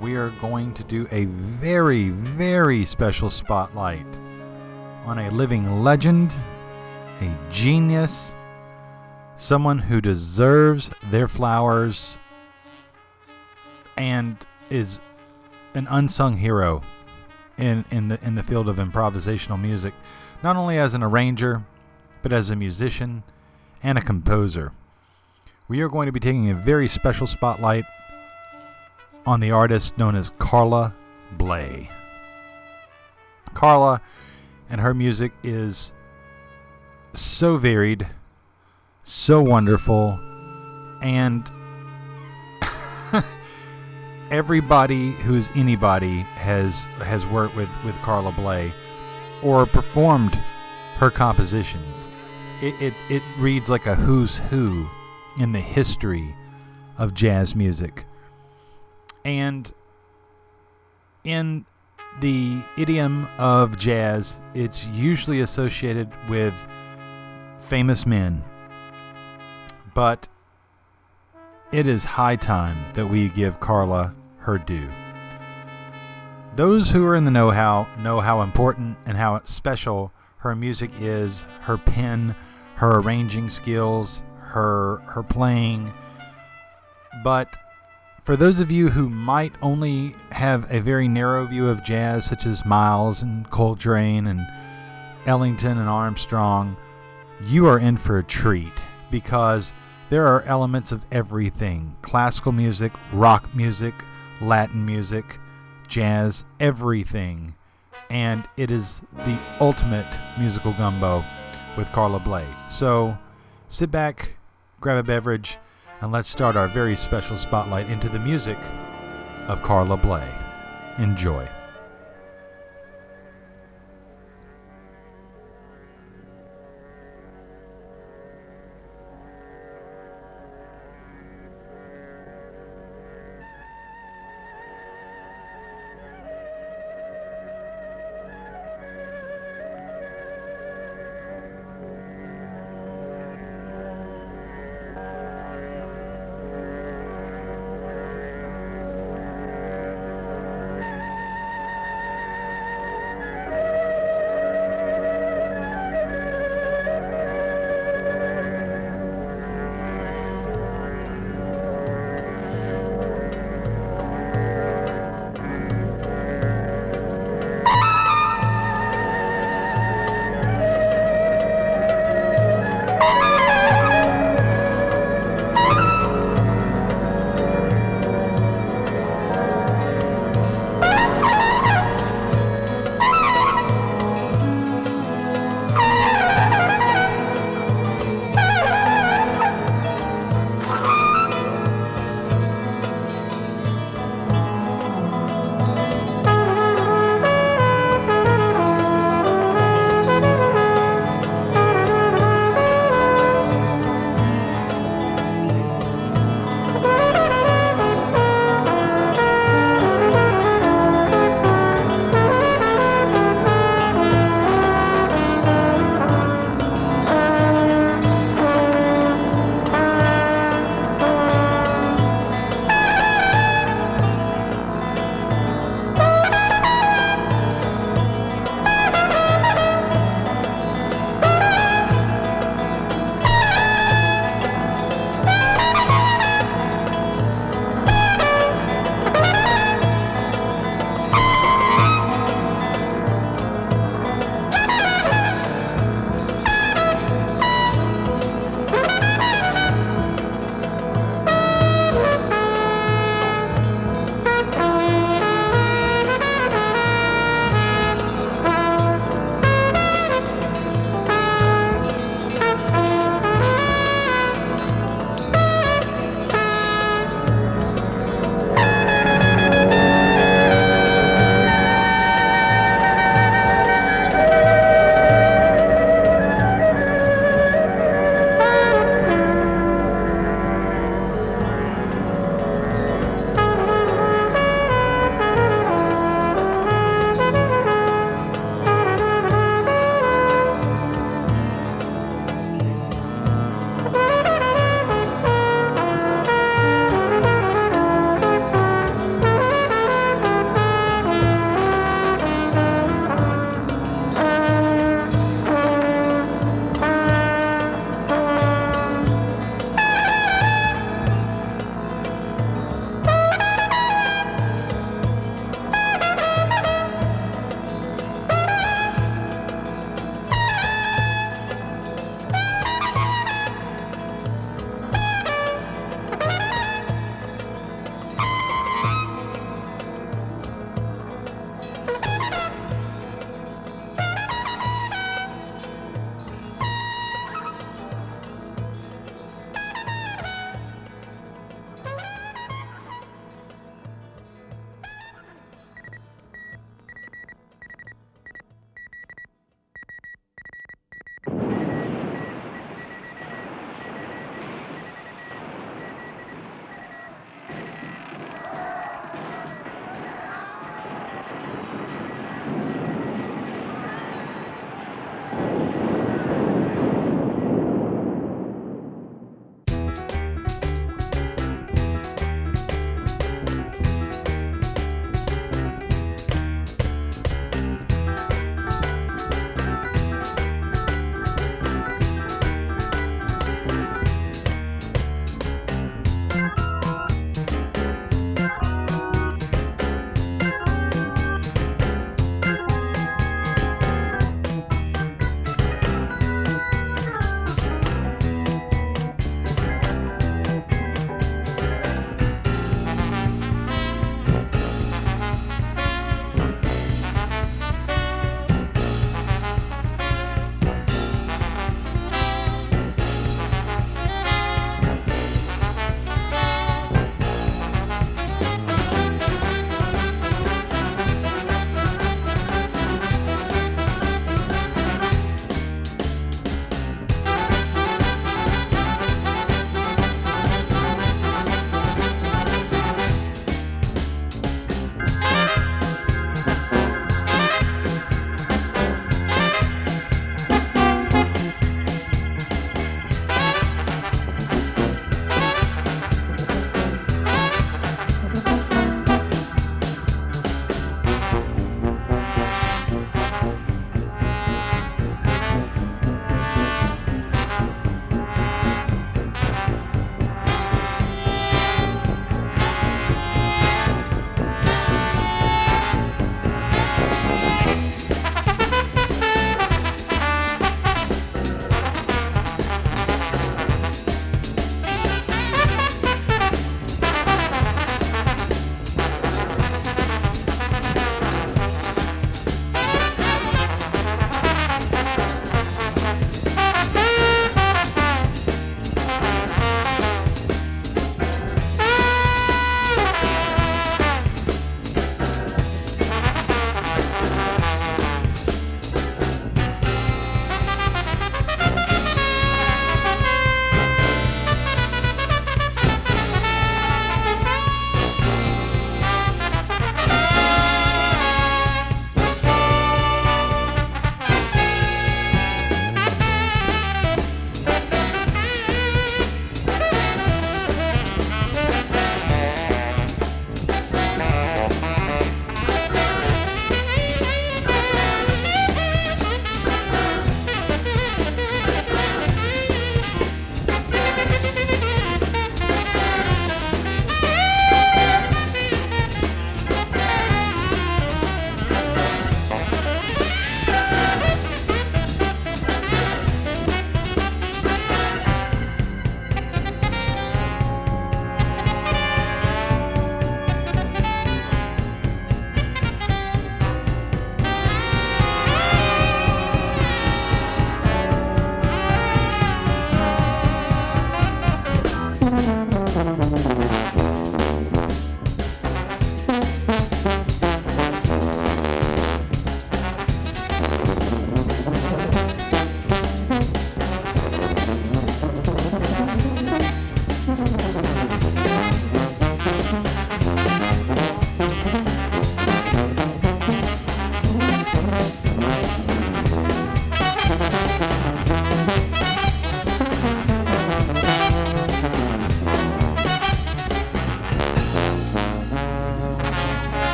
we are going to do a very, very special spotlight on a living legend, a genius, someone who deserves their flowers and is an unsung hero in, in the in the field of improvisational music, not only as an arranger, but as a musician and a composer. We are going to be taking a very special spotlight on the artist known as Carla Bley. Carla and her music is so varied, so wonderful, and everybody who's anybody has has worked with with Carla Bley or performed her compositions. It, it, it reads like a who's who in the history of jazz music. And in the idiom of jazz, it's usually associated with famous men. But it is high time that we give Carla her due. Those who are in the know how know how important and how special her music is, her pen, her arranging skills, her her playing. But for those of you who might only have a very narrow view of jazz, such as Miles and Coltrane and Ellington and Armstrong, you are in for a treat because there are elements of everything classical music, rock music, Latin music, jazz, everything. And it is the ultimate musical gumbo with Carla Bley. So sit back, grab a beverage, and let's start our very special spotlight into the music of Carla Bley. Enjoy.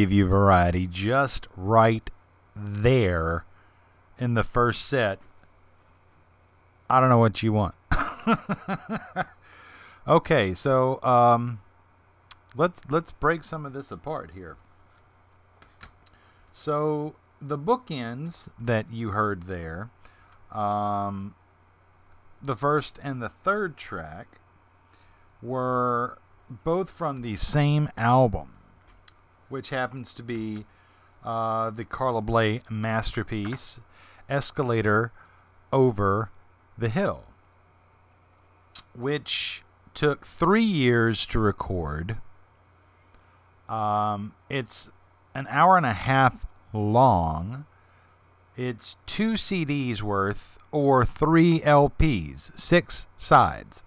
Give you variety just right there in the first set, I don't know what you want. okay, so um, let's let's break some of this apart here. So the bookends that you heard there, um, the first and the third track, were both from the same album, which happens to be uh, the Carla Bley masterpiece, Escalator Over the Hill, which took three years to record. Um, it's an hour and a half long. It's two CDs worth or three LPs, six sides.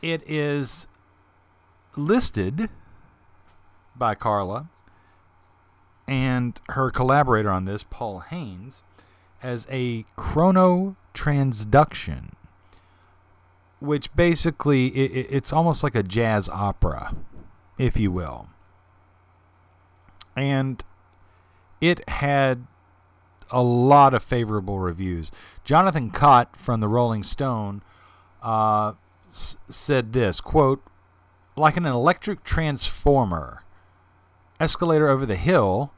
It is listed by Carla and her collaborator on this, Paul Haines, as a chrono transduction, which basically it, it's almost like a jazz opera, if you will. And it had a lot of favorable reviews. Jonathan Cott from the Rolling Stone uh, s- said this quote, like an electric transformer, Escalator Over the Hill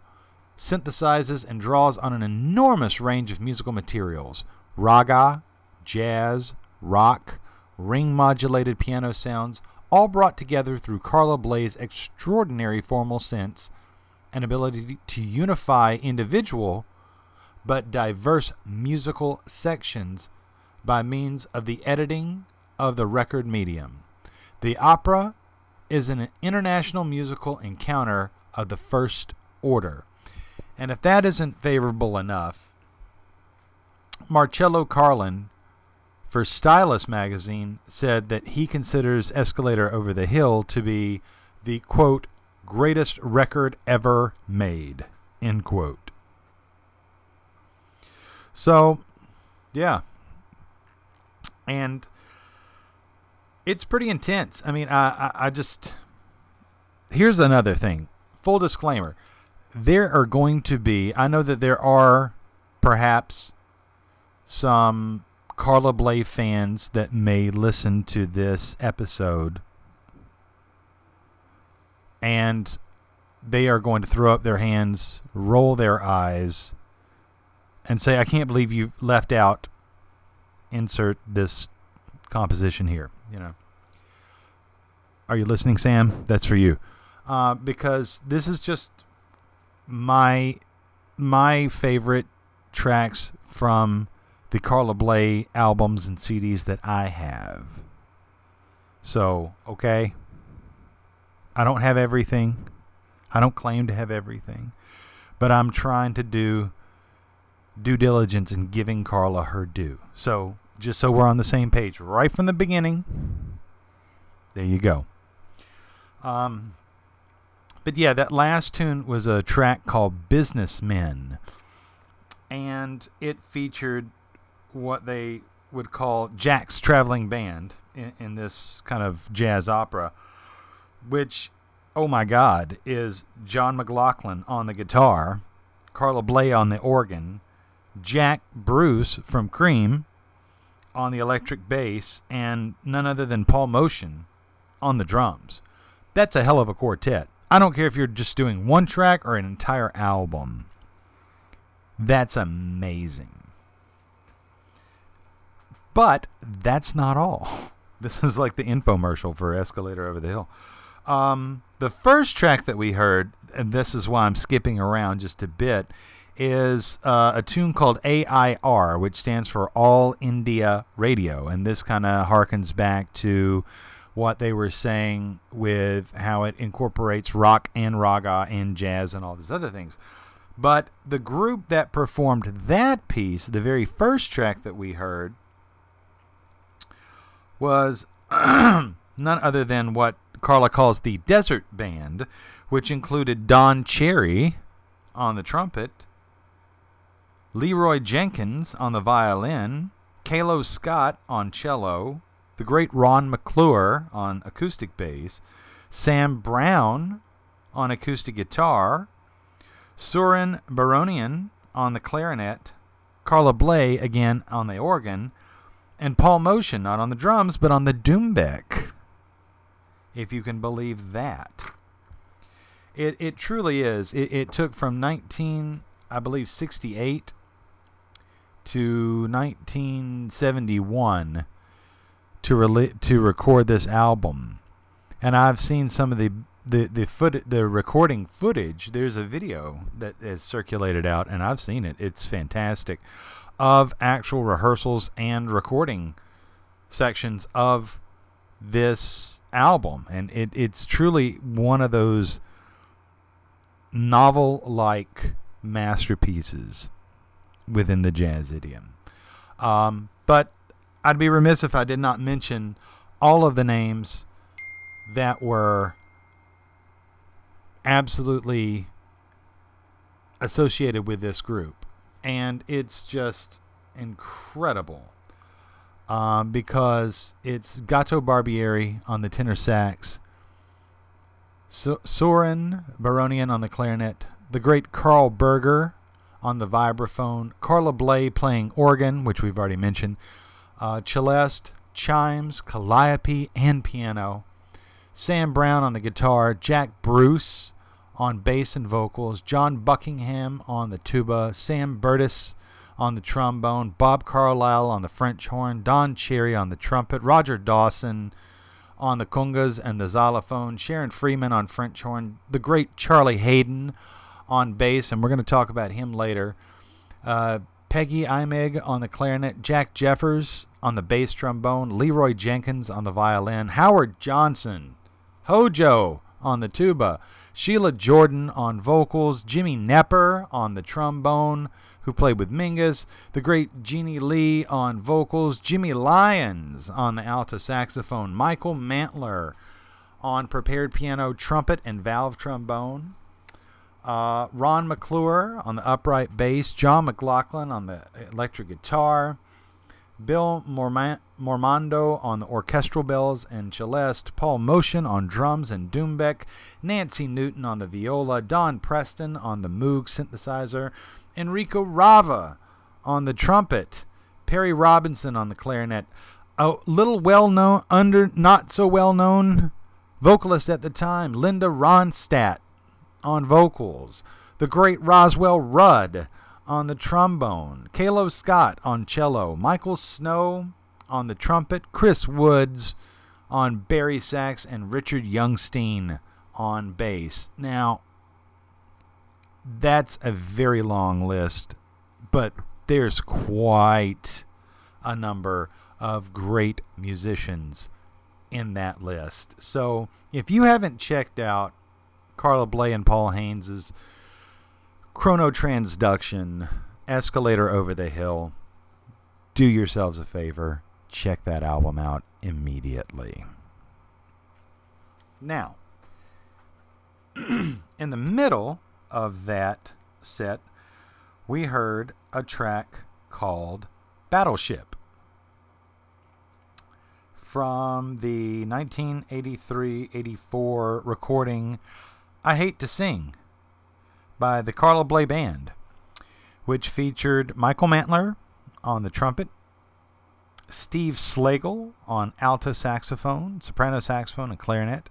synthesizes and draws on an enormous range of musical materials raga, jazz, rock, ring modulated piano sounds, all brought together through Carla Bley's extraordinary formal sense and ability to unify individual but diverse musical sections by means of the editing of the record medium. The opera is an international musical encounter of the first order. And if that isn't favorable enough, Marcello Carlin for Stylus magazine said that he considers Escalator Over the Hill to be the quote greatest record ever made end quote. So, yeah. And it's pretty intense. I mean, I, I, I just here's another thing. Full disclaimer: there are going to be. I know that there are perhaps some Carla Bley fans that may listen to this episode and they are going to throw up their hands, roll their eyes, and say, I can't believe you left out insert this composition here. You know. Are you listening, Sam? That's for you. Uh, because this is just my my favorite tracks from the Carla Bley albums and CDs that I have. So, okay. I don't have everything. I don't claim to have everything. But I'm trying to do due diligence in giving Carla her due. So, just so we're on the same page right from the beginning, there you go. Um, but yeah, that last tune was a track called Businessmen. And it featured what they would call Jack's Traveling Band in, in this kind of jazz opera, which, oh my God, is John McLaughlin on the guitar, Carla Bley on the organ, Jack Bruce from Cream on the electric bass, and none other than Paul Motian on the drums. That's a hell of a quartet. I don't care if you're just doing one track or an entire album. That's amazing. But that's not all. This is like the infomercial for Escalator Over the Hill. Um, the first track that we heard, and this is why I'm skipping around just a bit, is uh, a tune called AIR, which stands for All India Radio. And this kind of harkens back to what they were saying with how it incorporates rock and raga and jazz and all these other things. But the group that performed that piece, the very first track that we heard, was none other than what Carla calls the Desert Band, which included Don Cherry on the trumpet, Leroy Jenkins on the violin, Calo Scott on cello, the great Ron McClure on acoustic bass, Sam Brown on acoustic guitar, Souren Baronian on the clarinet, Carla Bley again on the organ, and Paul Motian not on the drums but on the doumbek. If you can believe that. It, it truly is. It, it took from 19, I believe, 68 to 1971 to re- to record this album, and I've seen some of the the the foot the recording footage. There's a video that is circulated out, and I've seen it. It's fantastic, of actual rehearsals and recording sections of this album, and it it's truly one of those novel like masterpieces within the jazz idiom. Um, but I'd be remiss if I did not mention all of the names that were absolutely associated with this group. And it's just incredible um, because it's Gato Barbieri on the tenor sax, so- Souren Baronian on the clarinet, the great Karl Berger on the vibraphone, Carla Bley playing organ, which we've already mentioned, uh, celeste, chimes, calliope, and piano, Sam Brown on the guitar, Jack Bruce on bass and vocals, John Buckingham on the tuba, Sam Burtis on the trombone, Bob Carlisle on the French horn, Don Cherry on the trumpet, Roger Dawson on the congas and the xylophone, Sharon Freeman on French horn, the great Charlie Haden on bass, and we're going to talk about him later. Uh, Peggy Imig on the clarinet, Jack Jeffers on the bass trombone, Leroy Jenkins on the violin, Howard Johnson, Hojo on the tuba, Sheila Jordan on vocals, Jimmy Knepper on the trombone, who played with Mingus, the great Jeanne Lee on vocals, Jimmy Lyons on the alto saxophone, Michael Mantler on prepared piano, trumpet, and valve trombone, uh, Ron McClure on the upright bass, John McLaughlin on the electric guitar, Bill Morimando on the orchestral bells and celeste, Paul Motian on drums and doumbek, Nancy Newton on the viola, Don Preston on the Moog synthesizer, Enrico Rava on the trumpet, Perry Robinson on the clarinet, a little well known, under not so well known vocalist at the time, Linda Ronstadt on vocals, the great Roswell Rudd on the trombone, Calo Scott on cello, Michael Snow on the trumpet, Chris Woods on bari sax, and Richard Youngstein on bass. Now, that's a very long list, but there's quite a number of great musicians in that list. So if you haven't checked out Carla Bley and Paul Haines's Chronotransduction Escalator Over the Hill, do yourselves a favor, check that album out immediately. Now, in the middle of that set, we heard a track called Battleship from the 1983 84 recording I Hate to Sing by the Carla Bley Band, which featured Michael Mantler on the trumpet, Steve Slagle on alto saxophone, soprano saxophone, and clarinet,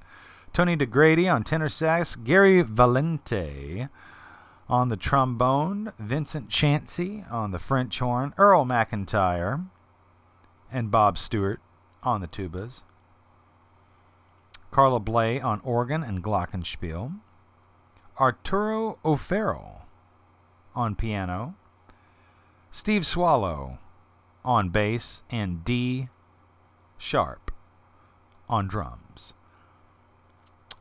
Tony Dagradi on tenor sax, Gary Valente on the trombone, Vincent Chancey on the French horn, Earl McIntyre, and Bob Stewart on the tubas. Carla Bley on organ and glockenspiel, Arturo O'Farrell on piano, Steve Swallow on bass, and D Sharpe on drums.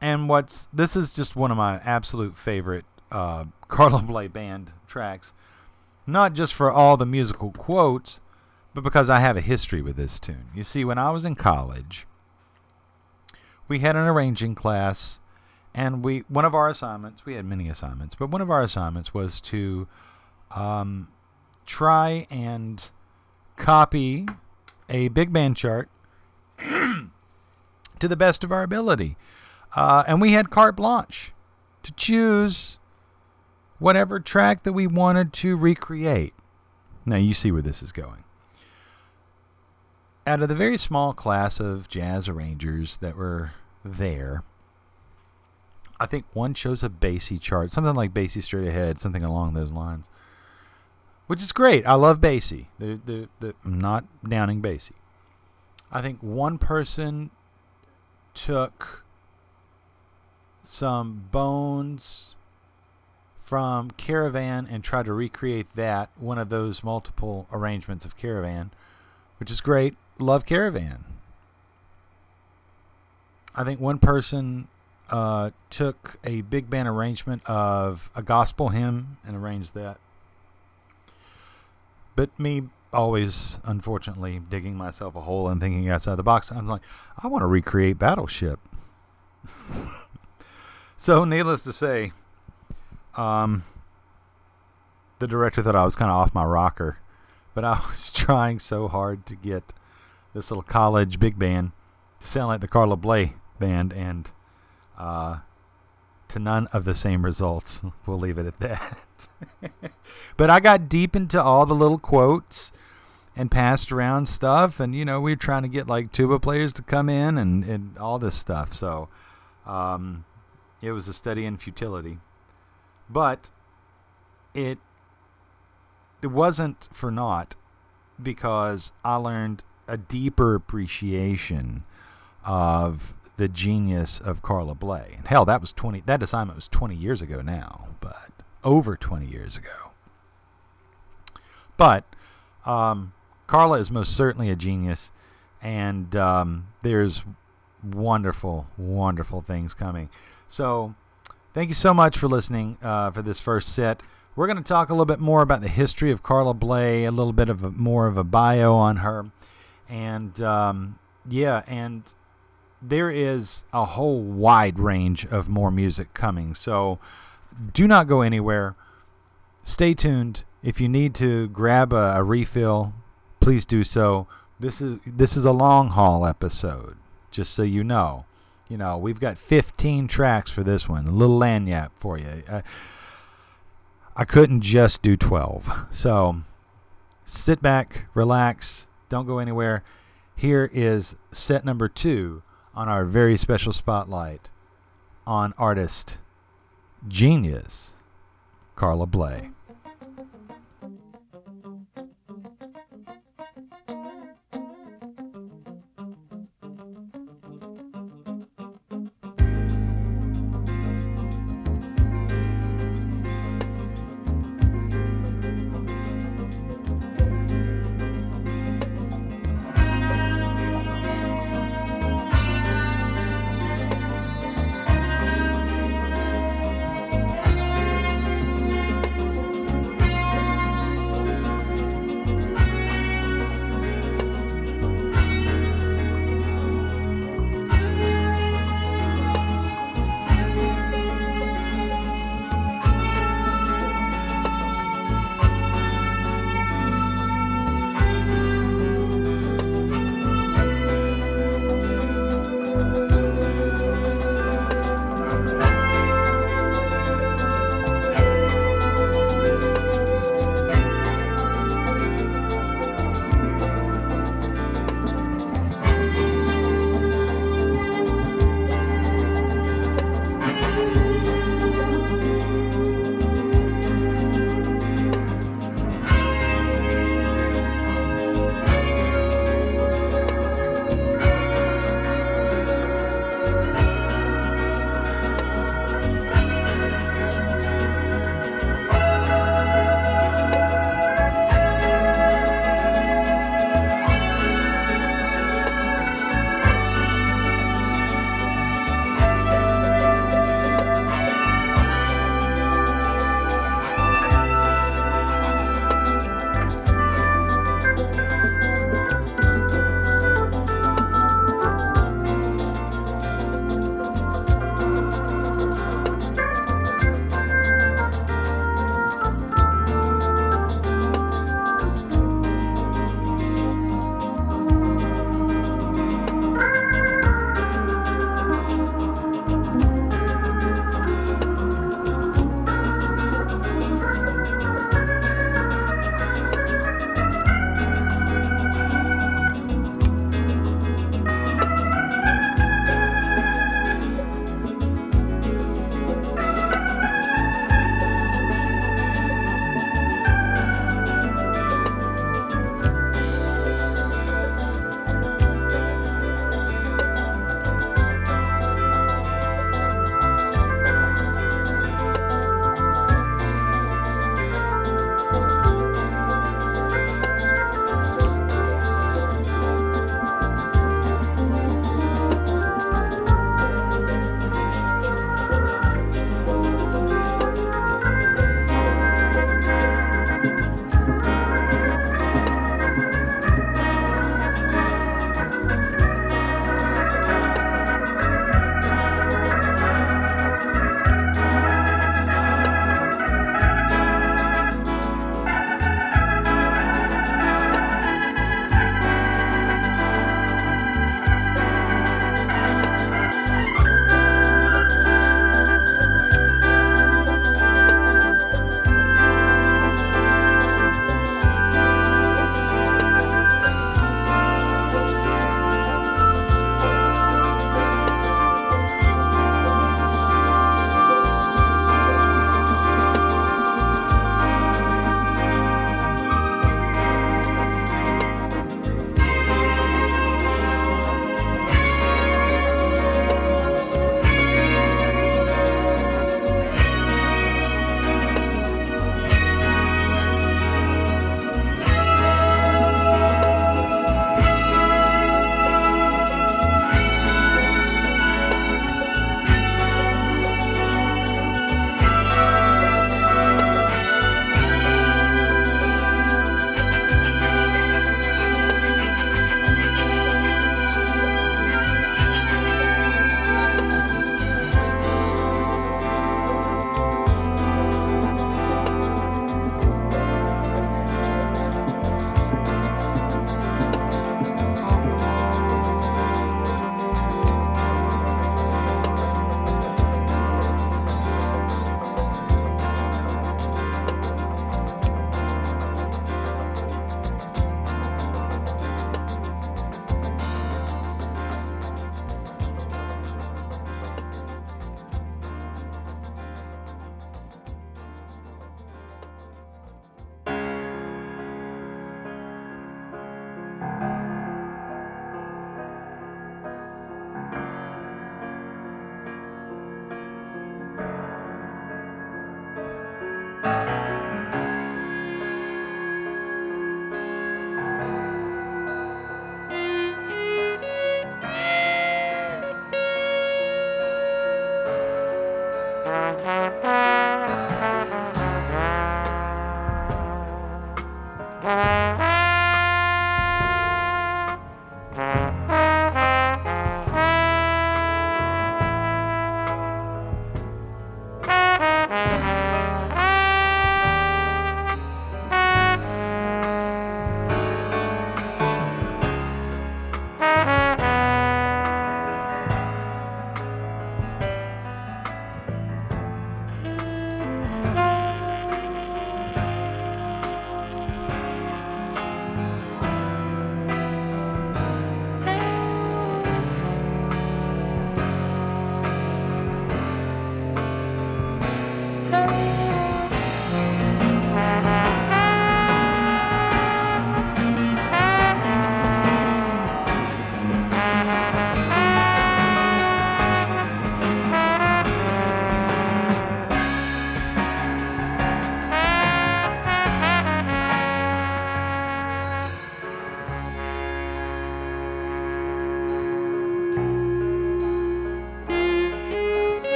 And what's this is just one of my absolute favorite uh, Carla Bley band tracks, not just for all the musical quotes, but because I have a history with this tune. You see, when I was in college, we had an arranging class, and we one of our assignments we had many assignments, but one of our assignments was to um, try and copy a big band chart to the best of our ability. Uh, and we had carte blanche to choose whatever track that we wanted to recreate. Now, you see where this is going. Out of the very small class of jazz arrangers that were there, I think one chose a Basie chart, something like Basie Straight Ahead, something along those lines which is great. I love Basie. The, the, I'm not downing Basie. I think one person took some bones from Caravan and tried to recreate that, one of those multiple arrangements of Caravan, which is great. Love Caravan. I think one person uh, took a big band arrangement of a gospel hymn and arranged that. But me always, unfortunately, digging myself a hole and thinking outside the box, I'm like, I want to recreate Battleship. so, needless to say, um, the director thought I was kind of off my rocker, but I was trying so hard to get this little college big band sound like the Carla Bley band, and uh, to none of the same results. We'll leave it at that. but I got deep into all the little quotes and passed around stuff, and you know we were trying to get like tuba players to come in and, and all this stuff. So um, it was a study in futility, but it it wasn't for naught because I learned a deeper appreciation of the genius of Carla Bley. And hell, that was 20 that assignment was 20 years ago now, but over 20 years ago. But um, Carla is most certainly a genius, and um, there's wonderful, wonderful things coming. So, thank you so much for listening uh, for this first set. We're going to talk a little bit more about the history of Carla Bley, a little bit of a, more of a bio on her, and um, yeah, and there is a whole wide range of more music coming. So do not go anywhere. Stay tuned. If you need to grab a, a refill, please do so. This is this is a long haul episode, just so you know. You know, we've got 15 tracks for this one. A little lanyap for you. I, I couldn't just do 12. So sit back, relax, don't go anywhere. Here is set number two on our very special spotlight on artist genius Carla Bley.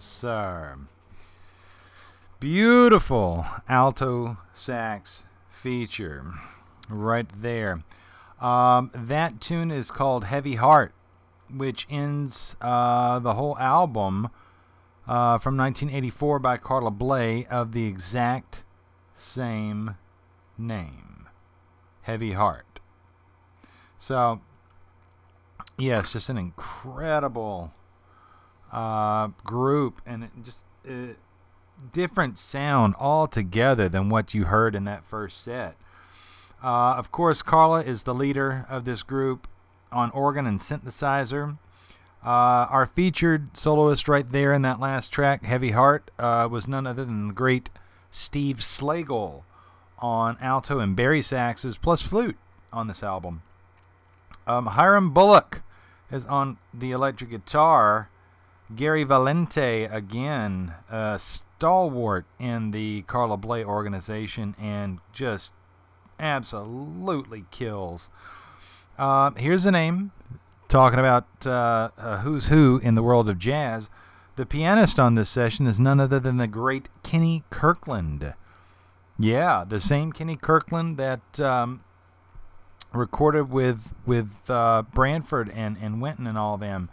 Sir. Beautiful alto sax feature right there. Um, that tune is called Heavy Heart, which ends uh, the whole album uh, from 1984 by Carla Bley of the exact same name Heavy Heart. So, yes, just an incredible uh, group and it just uh, different sound altogether than what you heard in that first set. Uh, of course, Carla is the leader of this group on organ and synthesizer. Uh, our featured soloist right there in that last track, Heavy Heart, uh, was none other than the great Steve Slagle on alto and bari saxes plus flute on this album. Um, Hiram Bullock is on the electric guitar. Gary Valente, again, a stalwart in the Carla Bley organization and just absolutely kills. Uh, here's a name talking about uh, uh, who's who in the world of jazz. The pianist on this session is none other than the great Kenny Kirkland. Yeah, the same Kenny Kirkland that um, recorded with with uh, Branford and, and Wynton and all them.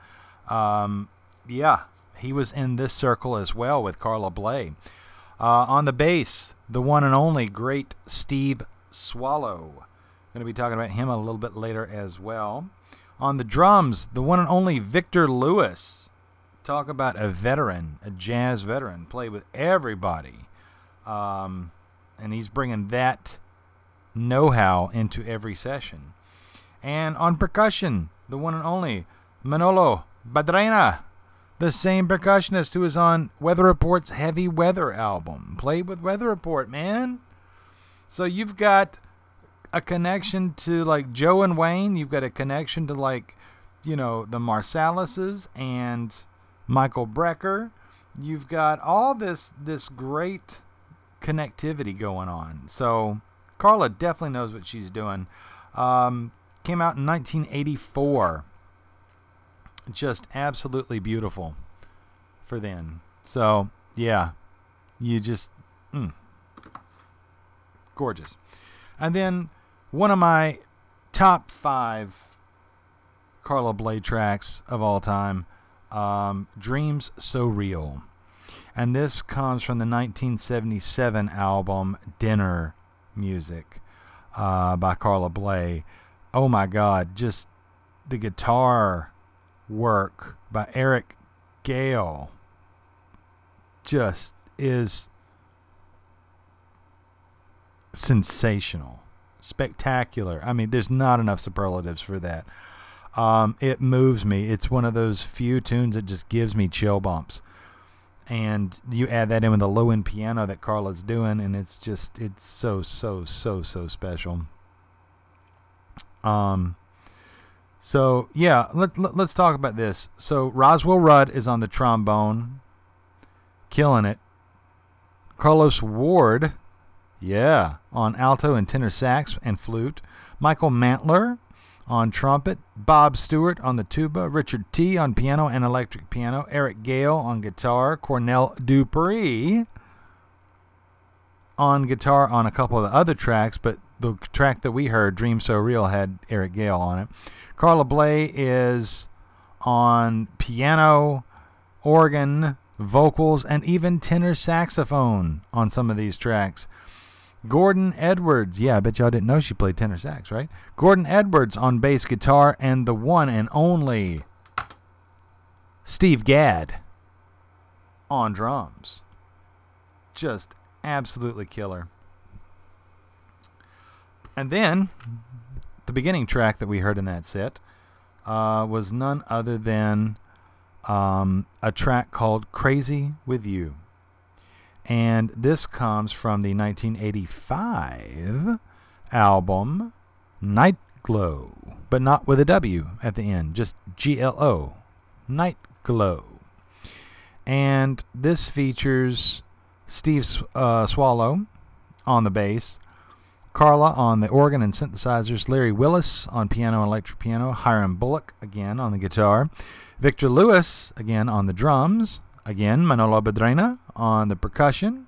Um, yeah, he was in this circle as well with Carla Bley. Uh, on the bass, the one and only great Steve Swallow. Going to be talking about him a little bit later as well. On the drums, the one and only Victor Lewis. Talk about a veteran, a jazz veteran, played with everybody. Um, and he's bringing that know how into every session. And on percussion, the one and only Manolo Badrena, the same percussionist who is on Weather Report's Heavy Weather album. Played with Weather Report, man. So you've got a connection to like Joe and Wayne. You've got a connection to like, you know, the Marsalises and Michael Brecker. You've got all this this great connectivity going on. So Carla definitely knows what she's doing. Um, came out in 1984. Just absolutely beautiful for then. So yeah, you just mm, gorgeous. And then one of my top five Carla Bley tracks of all time, um, Dreams So Real. And this comes from the 1977 album Dinner Music uh, by Carla Bley. Oh my God, just the guitar work by Eric Gale just is sensational, spectacular. I mean, there's not enough superlatives for that. Um, it moves me. It's one of those few tunes that just gives me chill bumps. And you add that in with the low end piano that Carla's doing, and it's just, it's so, so, so, so special. Um, so yeah, let, let, us talk about this. So Roswell Rudd is on the trombone, killing it. Carlos Ward yeah, on alto and tenor sax and flute. Michael Mantler on trumpet. Bob Stewart on the tuba. Richard Tee. on piano and electric piano. Eric Gale on guitar. Cornell Dupree on guitar on a couple of the other tracks, but the track that we heard, Dream So Real, had Eric Gale on it. Carla Bley is on piano, organ, vocals, and even tenor saxophone on some of these tracks. Gordon Edwards. Yeah, I bet y'all didn't know she played tenor sax, right? Gordon Edwards on bass guitar and the one and only Steve Gadd on drums. Just absolutely killer. And then the beginning track that we heard in that set uh, was none other than um, a track called Crazy with You. And this comes from the 1985 album Night Glow, but not with a W at the end, just G L O. Night Glow. And this features Steve uh, Swallow on the bass, Carla on the organ and synthesizers, Larry Willis on piano and electric piano, Hiram Bullock again on the guitar, Victor Lewis again on the drums, again, Manolo Badrena on the percussion.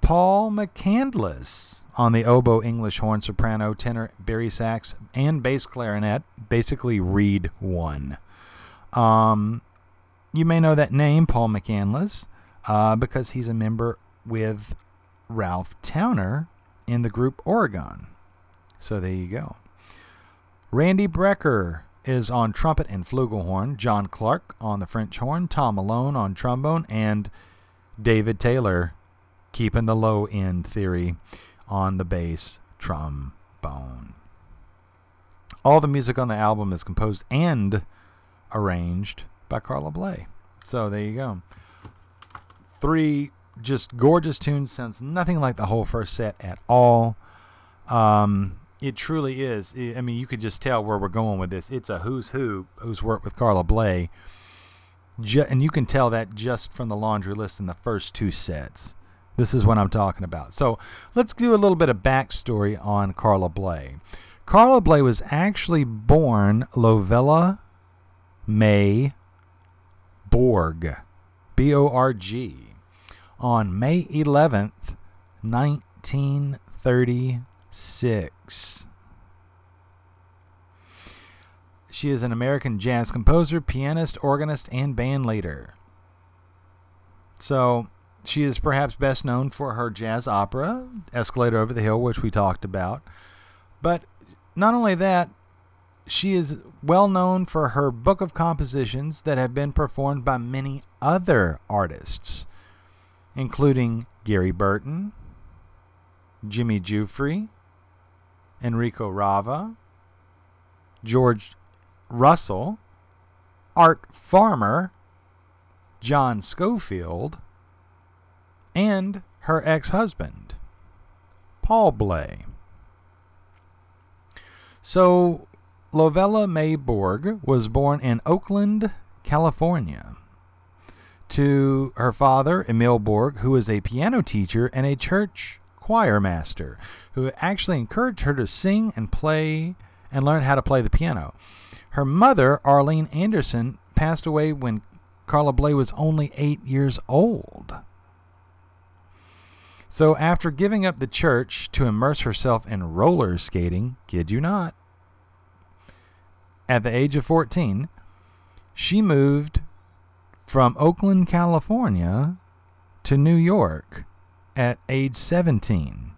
Paul McCandless on the oboe, English horn, soprano, tenor, bari sax, and bass clarinet. Basically, Reed one. Um, you may know that name, Paul McCandless, uh, because he's a member with Ralph Towner in the group Oregon. So there you go. Randy Brecker is on trumpet and flugelhorn, John Clark on the French horn, Tom Malone on trombone, and David Taylor keeping the low end theory on the bass trombone. All the music on the album is composed and arranged by Carla Bley. So there you go. Three just gorgeous tunes. Sounds nothing like the whole first set at all. Um, it truly is. I mean, you could just tell where we're going with this. It's a who's who who's worked with Carla Bley. And you can tell that just from the laundry list in the first two sets. This is what I'm talking about. So let's do a little bit of backstory on Carla Bley. Carla Bley was actually born Lovella May Borg, B O R G, on May 11th, 1936. She is an American jazz composer, pianist, organist, and band leader. So, she is perhaps best known for her jazz opera, Escalator Over the Hill, which we talked about. But not only that, she is well known for her book of compositions that have been performed by many other artists, including Gary Burton, Jimmy Giuffre, Enrico Rava, George Russell, Art Farmer, John Scofield, and her ex husband, Paul Bley. So, Lovella May Borg was born in Oakland, California, to her father, Emil Borg, who was a piano teacher and a church choir master, who actually encouraged her to sing and play and learn how to play the piano. Her mother, Arlene Anderson, passed away when Carla Bley was only eight years old. So, after giving up the church to immerse herself in roller skating, kid you not, at the age of 14, she moved from Oakland, California to New York at age 17.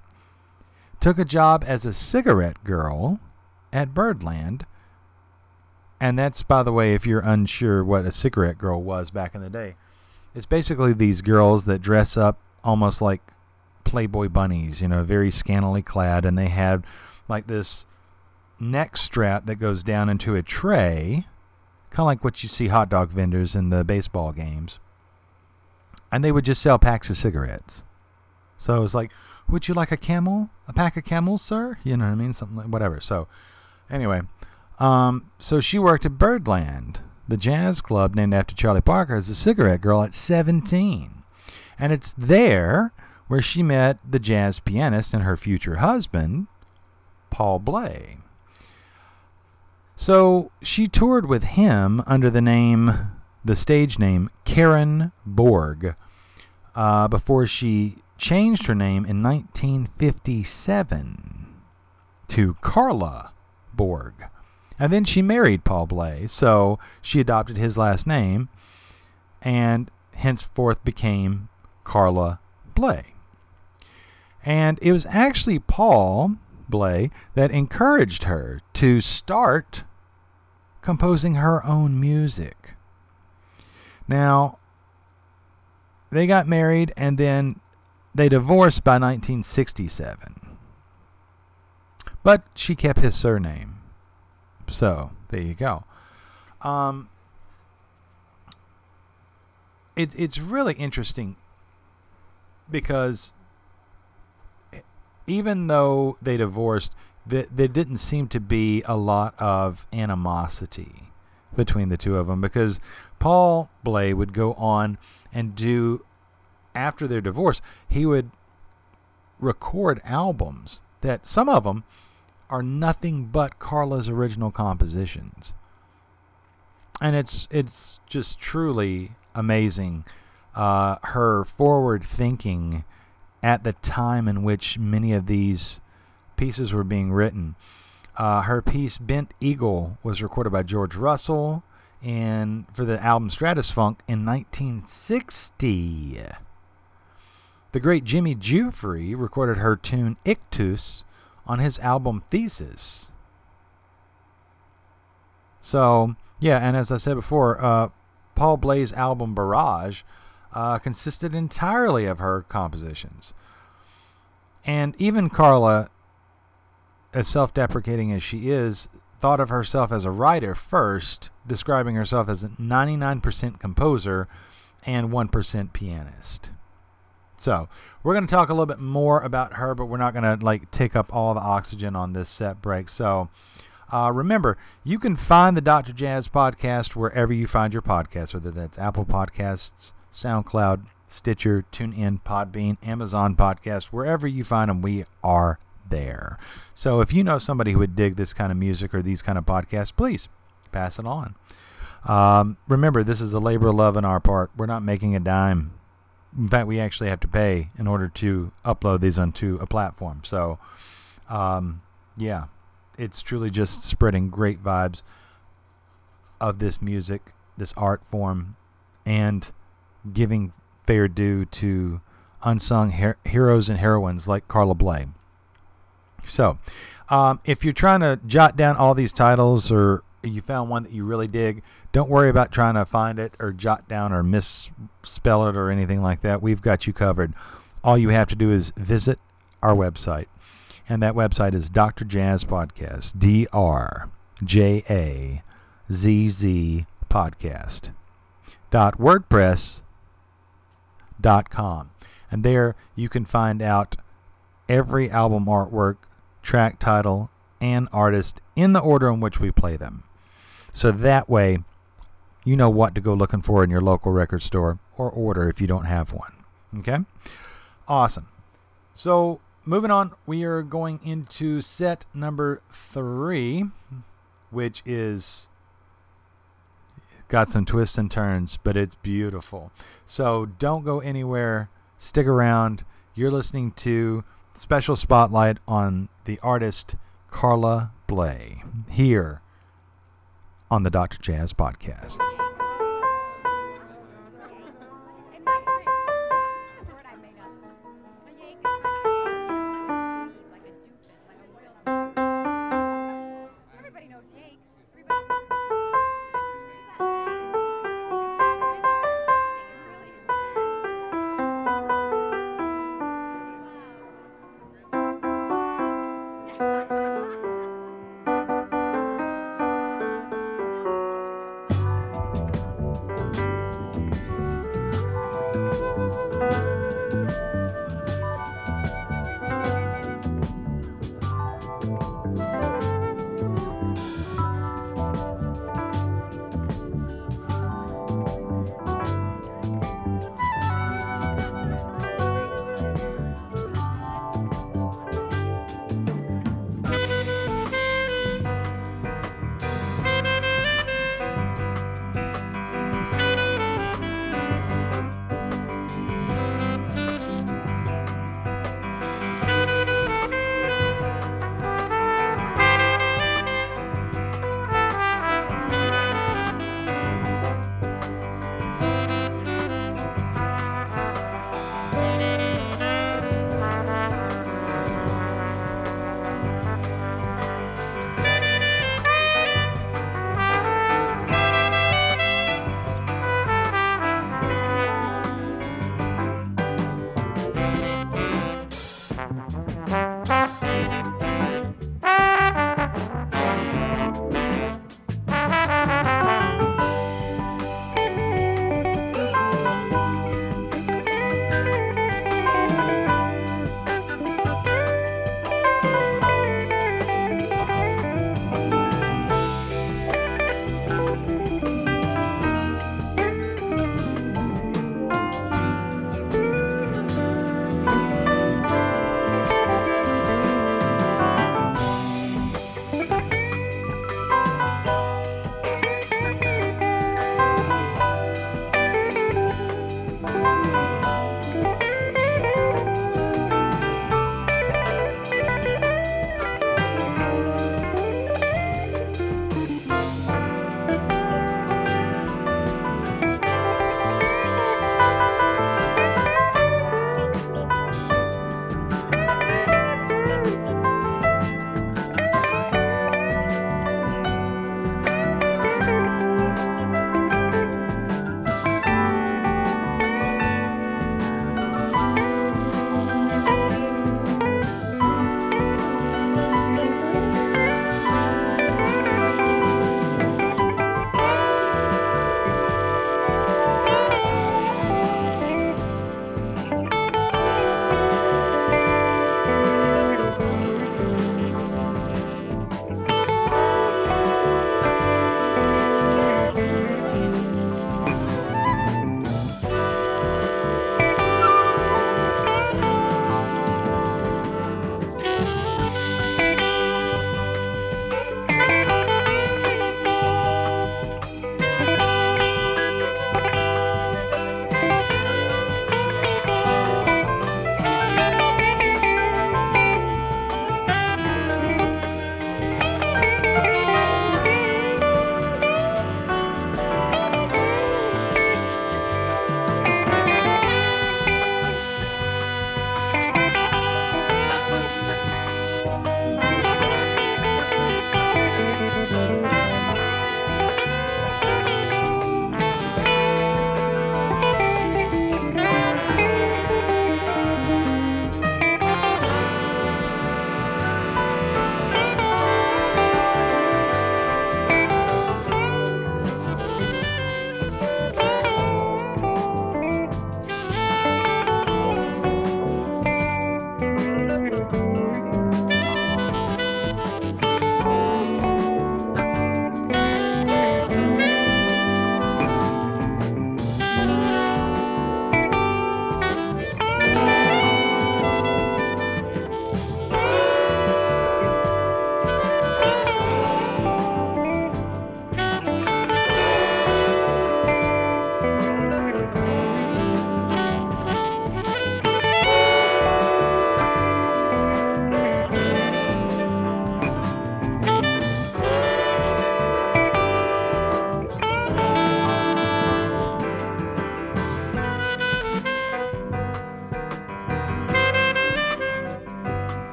Took a job as a cigarette girl at Birdland. And that's, by the way, if you're unsure what a cigarette girl was back in the day, it's basically these girls that dress up almost like Playboy bunnies, you know, very scantily clad, and they have like this neck strap that goes down into a tray, kind of like what you see hot dog vendors in the baseball games. And they would just sell packs of cigarettes. So it was like, would you like a camel? A pack of camels, sir? You know what I mean? Something like whatever. So anyway, um, so she worked at Birdland, the jazz club named after Charlie Parker, as a cigarette girl at 17. And it's there where she met the jazz pianist and her future husband, Paul Bley. So she toured with him under the name, the stage name, Karen Borg, uh, before she changed her name in 1957 to Carla Borg. And then she married Paul Bley, so she adopted his last name and henceforth became Carla Bley. And it was actually Paul Bley that encouraged her to start composing her own music. Now, they got married and then they divorced by 1967. But she kept his surname. So, there you go. Um, it, it's really interesting because even though they divorced, th- there didn't seem to be a lot of animosity between the two of them because Paul Bley would go on and do, after their divorce, he would record albums that some of them are nothing but Carla's original compositions. And it's it's just truly amazing. Uh, her forward thinking at the time in which many of these pieces were being written. Uh, her piece Bent Eagle was recorded by George Russell and for the album Stratusphunk in 1960. The great Jimmy Giuffre recorded her tune Ictus on his album Thesis. So, yeah, and as I said before, uh, Paul Bley's album Barrage uh, consisted entirely of her compositions. And even Carla, as self deprecating as she is, thought of herself as a writer first, describing herself as a 99% composer and 1% pianist. So we're going to talk a little bit more about her, but we're not going to like take up all the oxygen on this set break. So uh, remember, you can find the Dr. Jazz podcast wherever you find your podcasts, whether that's Apple Podcasts, SoundCloud, Stitcher, TuneIn, Podbean, Amazon Podcast, wherever you find them, we are there. So if you know somebody who would dig this kind of music or these kind of podcasts, please pass it on. Um, remember, this is a labor of love on our part. We're not making a dime in fact, we actually have to pay in order to upload these onto a platform. So, um, yeah, it's truly just spreading great vibes of this music, this art form, and giving fair due to unsung her- heroes and heroines like Carla Bley. So, um, if you're trying to jot down all these titles or you found one that you really dig, don't worry about trying to find it or jot down or misspell it or anything like that. We've got you covered. All you have to do is visit our website. And that website is Dr. Jazz Podcast, D R J A Z Z Podcast. Dot WordPress dot com. And there you can find out every album artwork, track title, and artist in the order in which we play them. So that way you know what to go looking for in your local record store or order if you don't have one. Okay? Awesome. So, moving on, we are going into set number three, which is got some twists and turns, but it's beautiful. So, don't go anywhere. Stick around. You're listening to special spotlight on the artist Carla Bley here on the Dr. Jazz Podcast.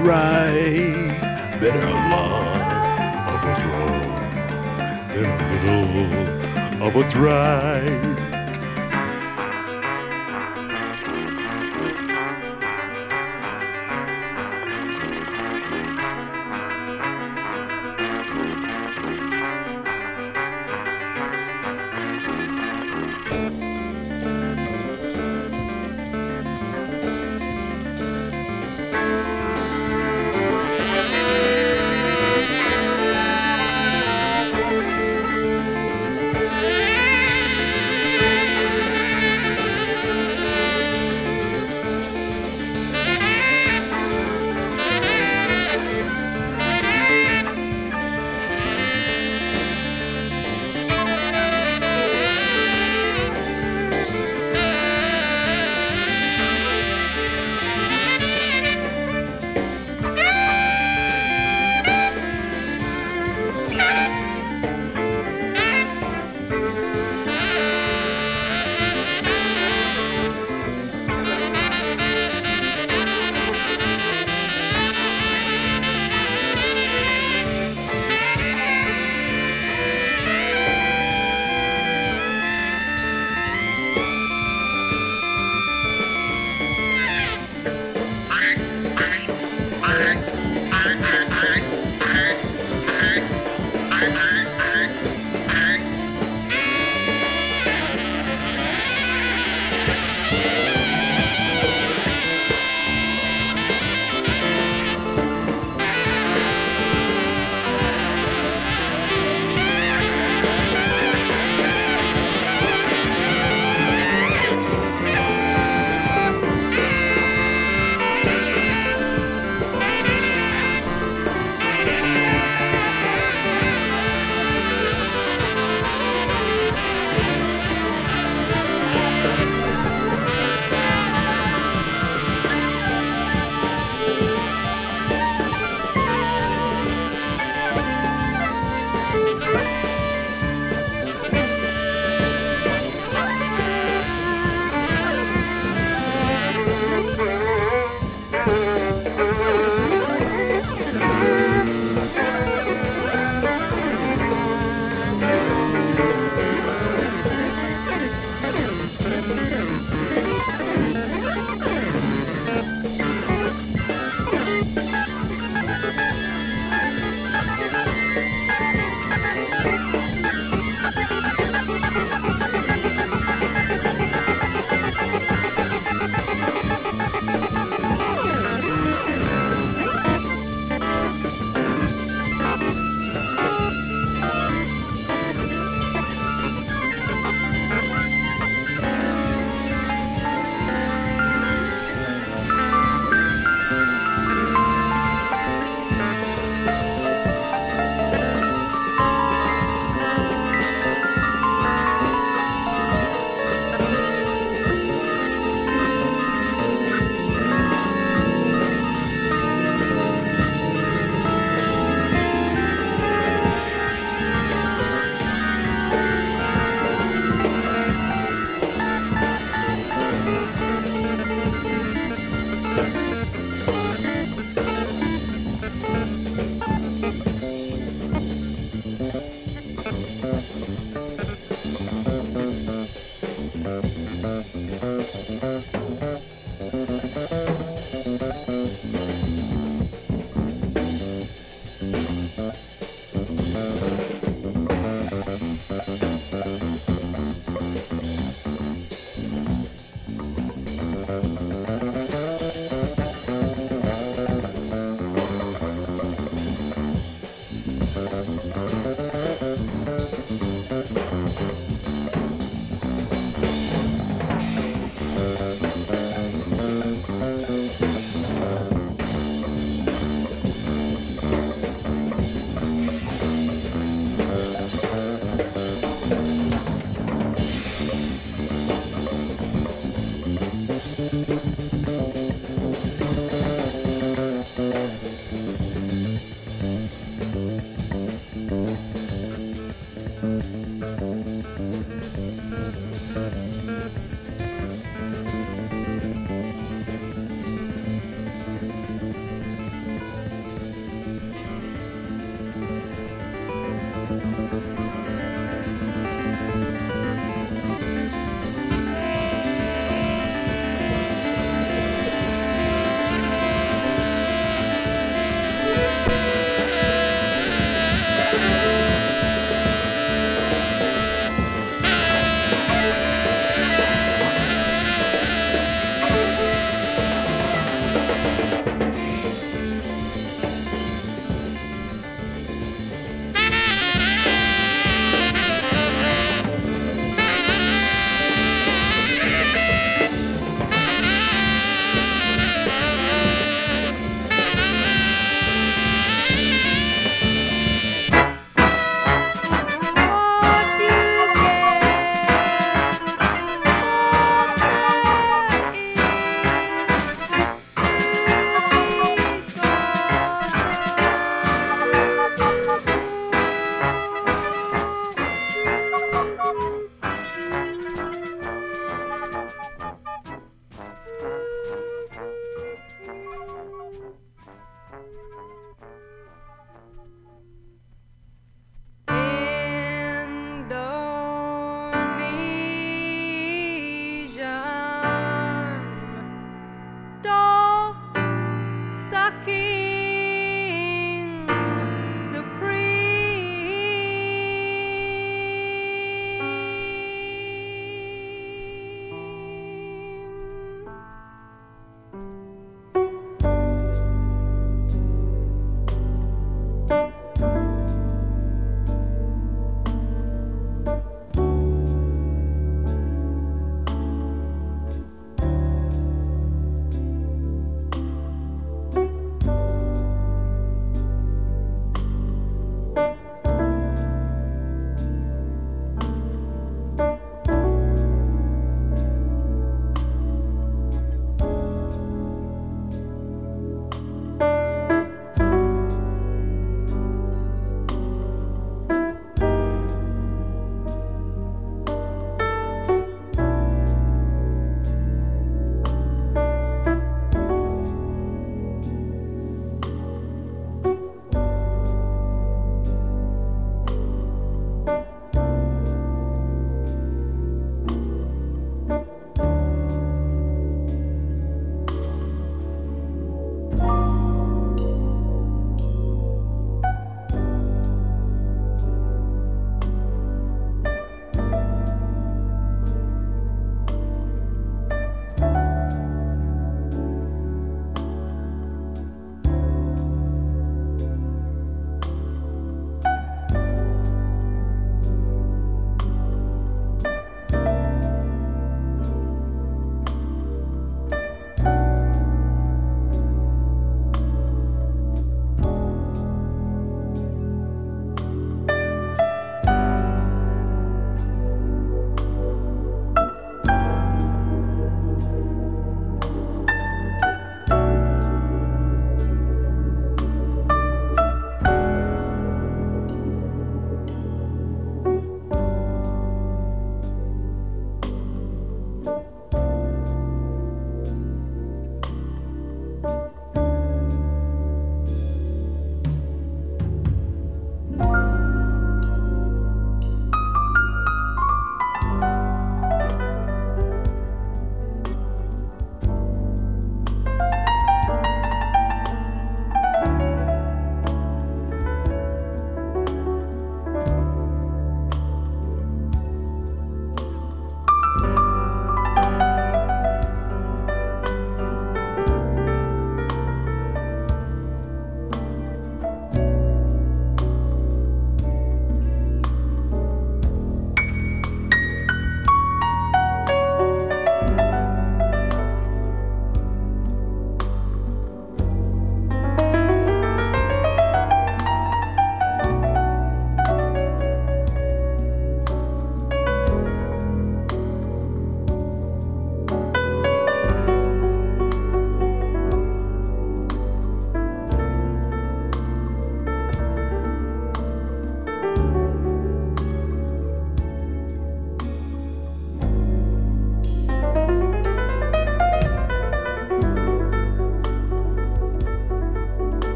right. Better love of what's wrong than little of what's right.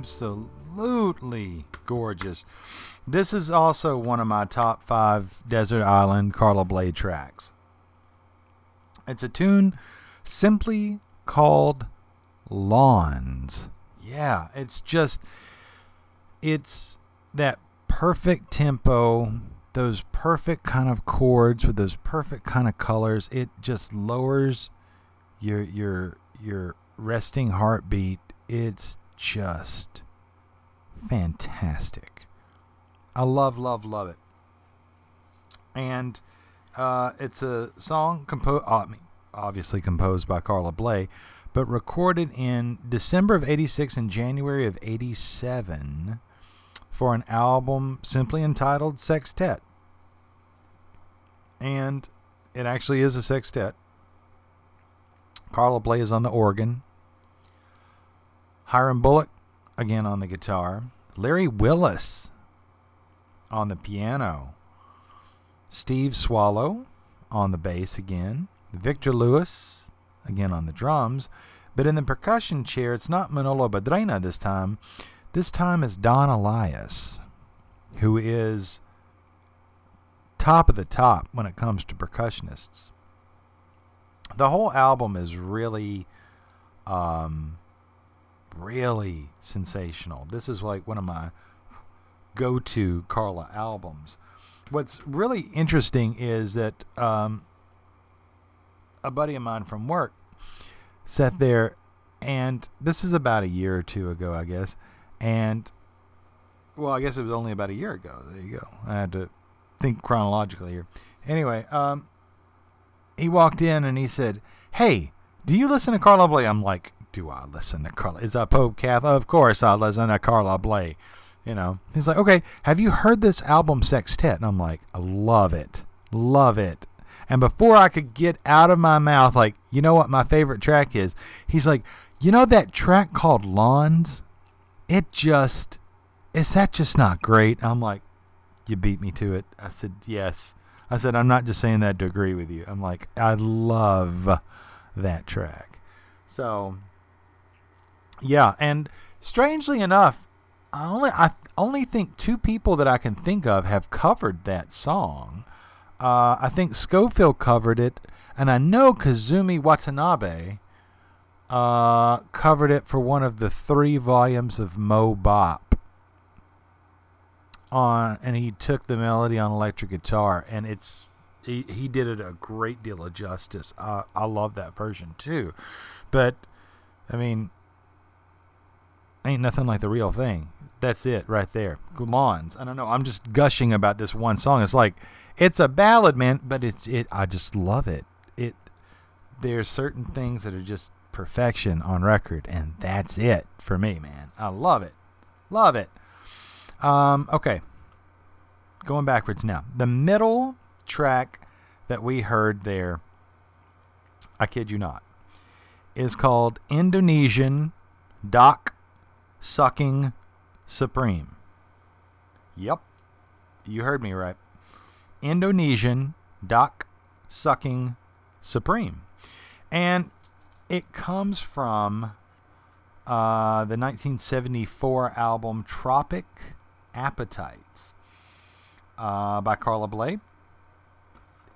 Absolutely gorgeous. This is also one of my top five Desert Island Carla Bley tracks. It's a tune simply called Lawns. Yeah, it's just, it's that perfect tempo, those perfect kind of chords with those perfect kind of colors. It just lowers your your your resting heartbeat. It's just fantastic. I love, love, love it. And uh, it's a song composed, obviously composed by Carla Bley, but recorded in December of 86 and January of 87 for an album simply entitled Sextet. And it actually is a sextet. Carla Bley is on the organ. Hiram Bullock again on the guitar. Larry Willis on the piano. Steve Swallow on the bass again. Victor Lewis again on the drums. But in the percussion chair, it's not Manolo Badrena this time. This time is Don Alias, who is top of the top when it comes to percussionists. The whole album is really um, really sensational. This is like one of my go to Carla albums. What's really interesting is that um, a buddy of mine from work sat there, and this is about a year or two ago, I guess. And, well, I guess it was only about a year ago. There you go. I had to think chronologically here. Anyway, um, he walked in and he said, Hey, do you listen to Carla Bley? I'm like, do I listen to Carla? Is that Pope Catholic? Of course I listen to Carla Bley. You know, he's like, okay, have you heard this album Sextet? And I'm like, I love it, love it. And before I could get out of my mouth, like, you know what my favorite track is? He's like, you know that track called Lawns? It just, is that just not great? I'm like, you beat me to it. I said, yes. I said, I'm not just saying that to agree with you. I'm like, I love that track. So yeah, and strangely enough, I only I only think two people that I can think of have covered that song. Uh, I think Scofield covered it, and I know Kazumi Watanabe uh, covered it for one of the three volumes of Mo Bop. On and he took the melody on electric guitar, and it's he, he did it a great deal of justice. Uh, I love that version too, but I mean ain't nothing like the real thing. That's it right there. Lawns. I don't know. I'm just gushing about this one song. It's like it's a ballad, man, but it's it. I just love it. It. There's certain things that are just perfection on record, and that's it for me, man. I love it. Love it. Um. Okay. Going backwards now. The middle track that we heard there. I kid you not. Is called Indonesian Dock Sucking Supreme. Yep. You heard me right. Indonesian Dock Sucking Supreme. And it comes from uh, the 1974 album Tropic Appetites uh, by Carla Bley.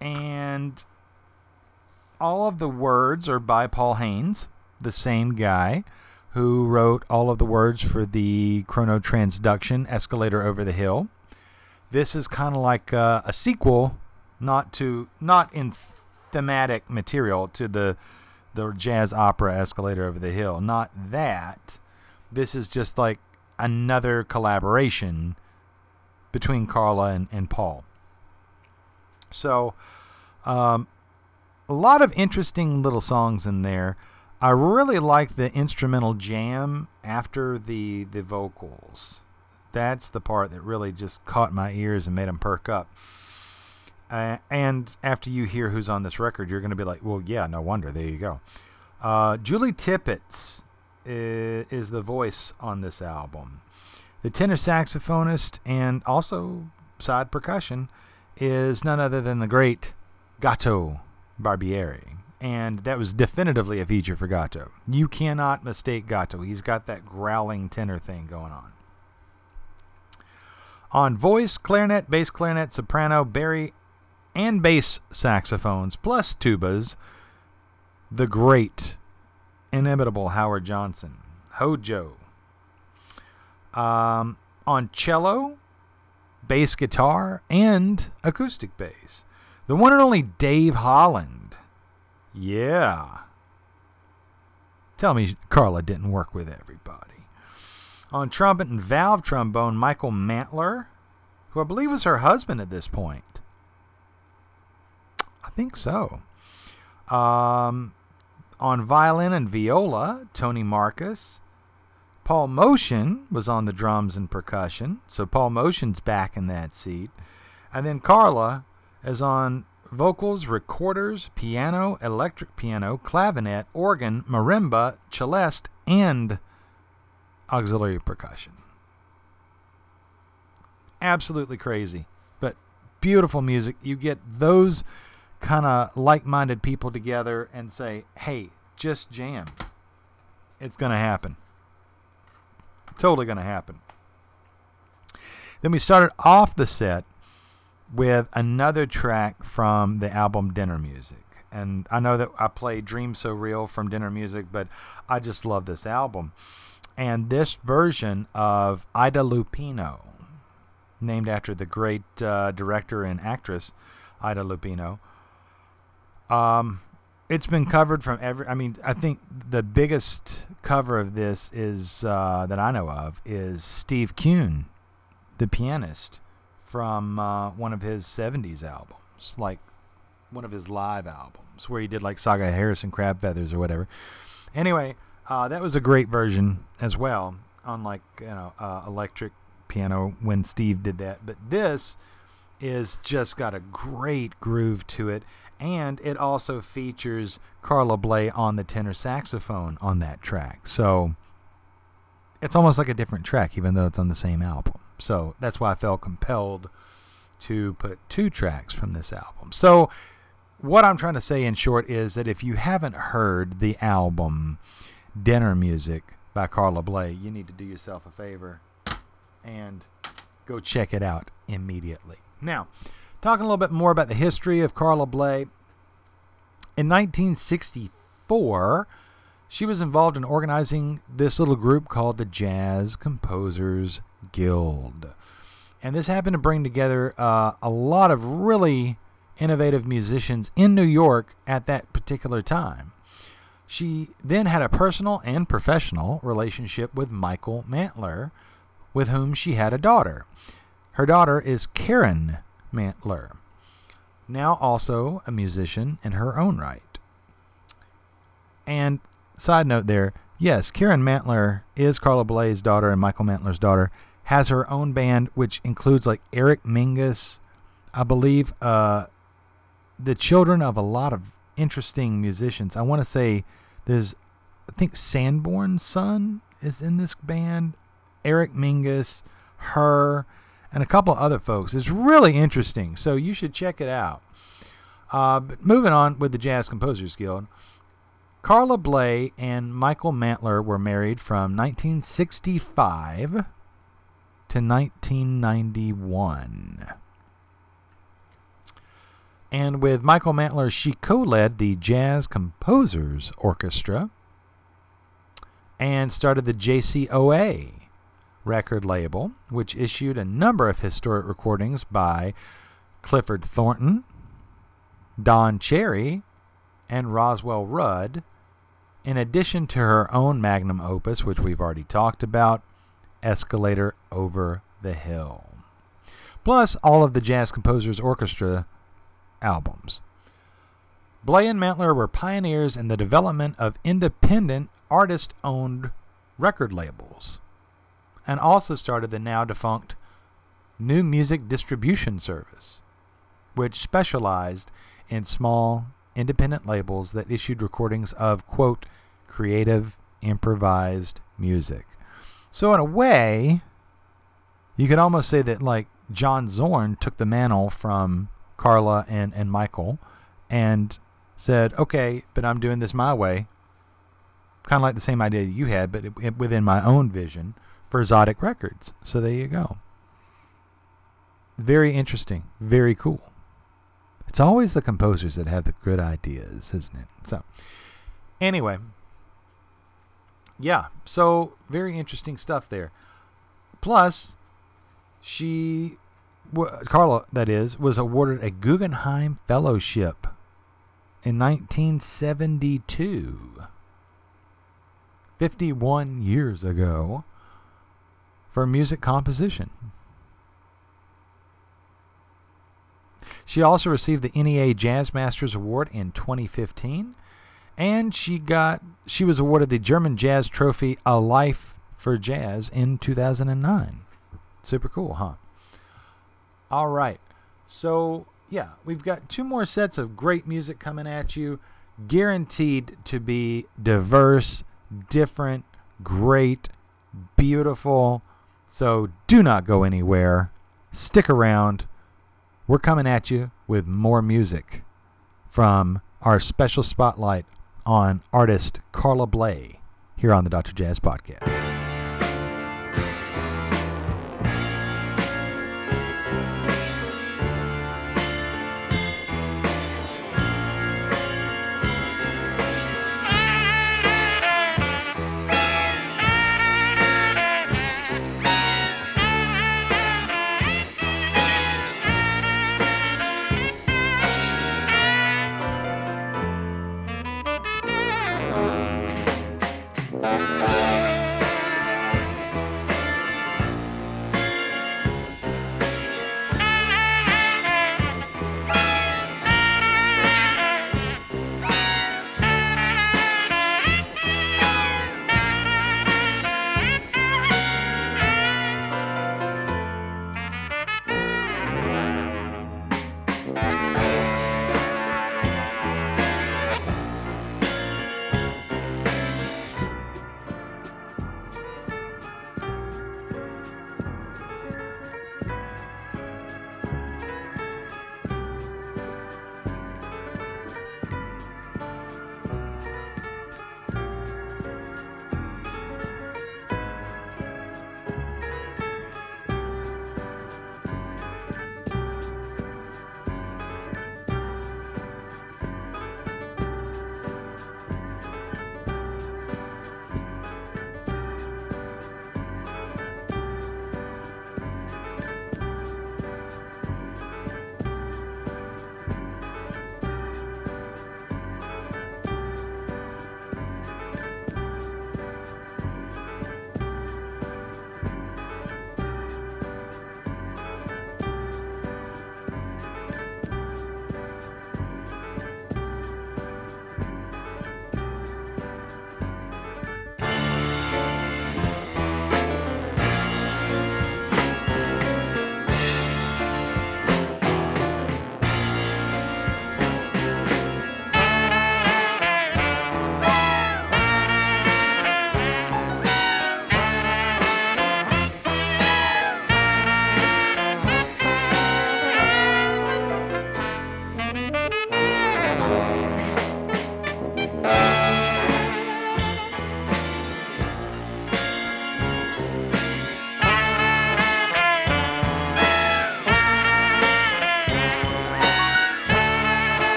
And all of the words are by Paul Haines, the same guy who wrote all of the words for the Chronotransduction Escalator Over the Hill. This is kind of like uh, a sequel, not to not in thematic material to the the jazz opera Escalator Over the Hill. Not that. This is just like another collaboration between Carla and, and Paul. So, um, a lot of interesting little songs in there. I really like the instrumental jam after the the vocals. That's the part that really just caught my ears and made them perk up. Uh, and after you hear who's on this record, you're going to be like, well, yeah, no wonder. There you go. Uh, Julie Tippett is, is the voice on this album. The tenor saxophonist and also side percussion is none other than the great Gato Barbieri. And that was definitively a feature for Gato. You cannot mistake Gato. He's got that growling tenor thing going on. On voice, clarinet, bass clarinet, soprano, bari, and bass saxophones, plus tubas, the great, inimitable Howard Johnson, Hojo. Um, on cello, bass guitar, and acoustic bass, the one and only Dave Holland. Yeah. Tell me Carla didn't work with everybody. On trumpet and valve trombone, Michael Mantler, who I believe was her husband at this point. I think so. Um, on violin and viola, Toni Marcus. Paul Motian was on the drums and percussion, so Paul Motian's back in that seat. And then Carla is on vocals, recorders, piano, electric piano, clavinet, organ, marimba, celeste, and auxiliary percussion. Absolutely crazy, but beautiful music. You get those kind of like minded people together and say, hey, just jam. It's going to happen. Totally going to happen. Then we started off the set with another track from the album Dinner Music. And I know that I played Dream So Real from Dinner Music, but I just love this album. And this version of Ida Lupino, named after the great uh, director and actress Ida Lupino, um, it's been covered from every. I mean, I think the biggest cover of this is uh, that I know of is Steve Kuhn, the pianist, from uh, one of his '70s albums, like one of his live albums, where he did like Saga Harrison Crabfeathers or whatever. Anyway, uh, that was a great version as well, on like you know uh, electric piano when Steve did that. But this is just got a great groove to it and it also features Carla Bley on the tenor saxophone on that track. So it's almost like a different track, even though it's on the same album. So that's why I felt compelled to put two tracks from this album. So what I'm trying to say in short is that if you haven't heard the album Dinner Music by Carla Bley, you need to do yourself a favor and go check it out immediately. Now, Talking a little bit more about the history of Carla Bley. In 1964, she was involved in organizing this little group called the Jazz Composers Guild. And this happened to bring together uh, a lot of really innovative musicians in New York at that particular time. She then had a personal and professional relationship with Michael Mantler, with whom she had a daughter. Her daughter is Karen Mantler, now also a musician in her own right. And side note there, yes, Karen Mantler is Carla Bley's daughter and Michael Mantler's daughter, has her own band, which includes like Eric Mingus, I believe, uh, the children of a lot of interesting musicians. I want to say there's, I think Sanborn's son is in this band, Eric Mingus, her, and a couple other folks. It's really interesting, so you should check it out. Uh, but moving on with the Jazz Composers Guild, Carla Bley and Michael Mantler were married from 1965 to 1991. And with Michael Mantler, she co led the Jazz Composers Orchestra and started the JCOA record label, which issued a number of historic recordings by Clifford Thornton, Don Cherry, and Roswell Rudd, in addition to her own magnum opus, which we've already talked about, Escalator Over the Hill. Plus, all of the Jazz Composers Orchestra albums. Bley and Mantler were pioneers in the development of independent artist owned record labels and also started the now defunct New Music Distribution Service, which specialized in small independent labels that issued recordings of, quote, creative, improvised music. So, in a way, you could almost say that, like, John Zorn took the mantle from Carla and, and Michael and said, okay, but I'm doing this my way. Kind of like the same idea you had, but it, it, within my own vision for Tzadik Records. So there you go. Very interesting. Very cool. It's always the composers that have the good ideas, isn't it? So, anyway, yeah, so very interesting stuff there. Plus, she, Carla, that is, was awarded a Guggenheim Fellowship in 1972, 51 years ago, for music composition. She also received the NEA Jazz Masters Award in 2015, and she got she was awarded the German Jazz Trophy A Life for Jazz in 2009. Super cool, huh? All right. So, yeah, we've got two more sets of great music coming at you, guaranteed to be diverse, different, great, beautiful. So, do not go anywhere. Stick around. We're coming at you with more music from our special spotlight on artist Carla Bley here on the Dr. Jazz Podcast.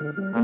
Mm-hmm.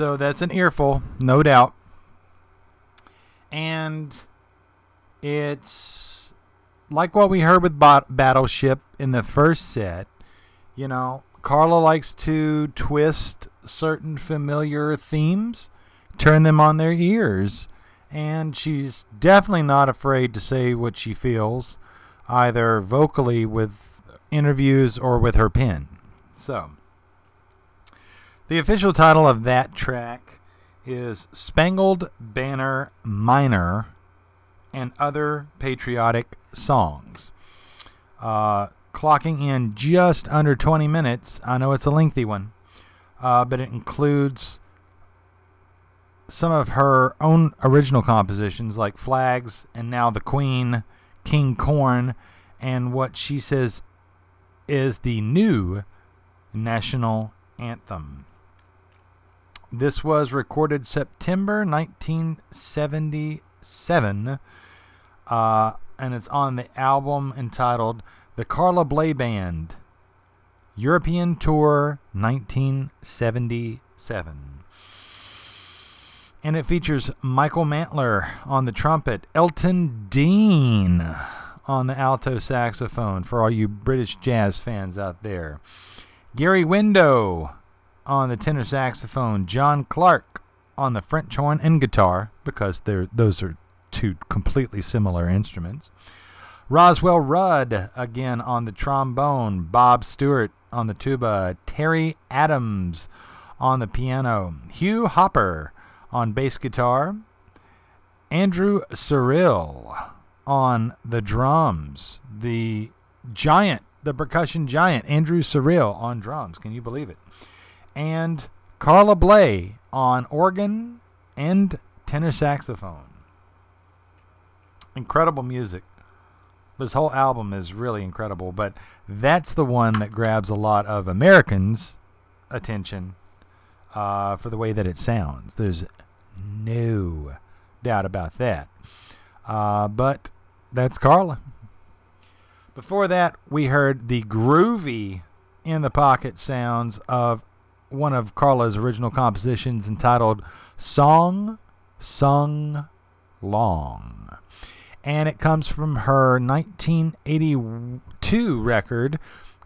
So that's an earful, no doubt. And it's like what we heard with Bot- Battleship in the first set. You know, Carla likes to twist certain familiar themes, turn them on their ears, and she's definitely not afraid to say what she feels, either vocally with interviews or with her pen. So, the official title of that track is Spangled Banner Minor and Other Patriotic Songs. Uh, clocking in just under 20 minutes. I know it's a lengthy one, uh, but it includes some of her own original compositions like Flags and Now the Queen, King Corn, and what she says is the new national anthem. This was recorded September 1977, uh, and it's on the album entitled The Carla Bley Band European Tour 1977. And it features Michael Mantler on the trumpet, Elton Dean on the alto saxophone for all you British jazz fans out there. Gary Windo on the tenor saxophone, John Clark on the French horn and guitar, because they're, those are two completely similar instruments. Roswell Rudd again on the trombone, Bob Stewart on the tuba, Terry Adams on the piano, Hugh Hopper on bass guitar, Andrew Cyrille on the drums, the giant, the percussion giant, Andrew Cyrille on drums. Can you believe it? And Carla Bley on organ and tenor saxophone. Incredible music. This whole album is really incredible, but that's the one that grabs a lot of Americans' attention uh, for the way that it sounds. There's no doubt about that. Uh, but that's Carla. Before that, we heard the groovy in the pocket sounds of one of Carla's original compositions entitled Song Sung Long. And it comes from her 1982 record,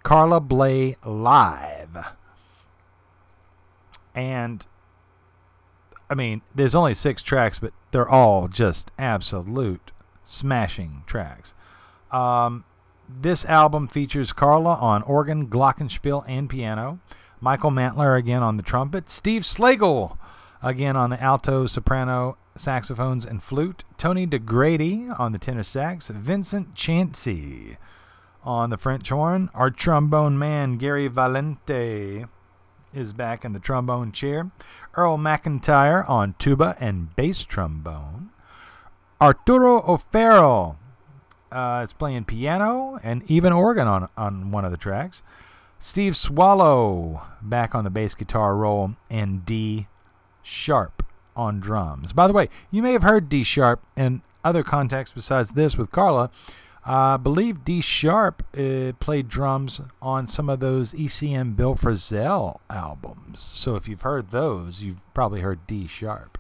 Carla Bley Live. And I mean, there's only six tracks, but they're all just absolute smashing tracks. Um, this album features Carla on organ, glockenspiel, and piano. Michael Mantler again on the trumpet. Steve Slagle again on the alto, soprano, saxophones, and flute. Tony Dagradi on the tenor sax. Vincent Chancey on the French horn. Our trombone man, Gary Valente, is back in the trombone chair. Earl McIntyre on tuba and bass trombone. Arturo O'Farrill uh, is playing piano and even organ on, on one of the tracks. Steve Swallow back on the bass guitar roll and D Sharpe on drums. By the way, you may have heard D Sharpe in other contexts besides this with Carla. Uh, I believe D Sharpe uh, played drums on some of those ECM Bill Frisell albums. So if you've heard those, you've probably heard D Sharpe.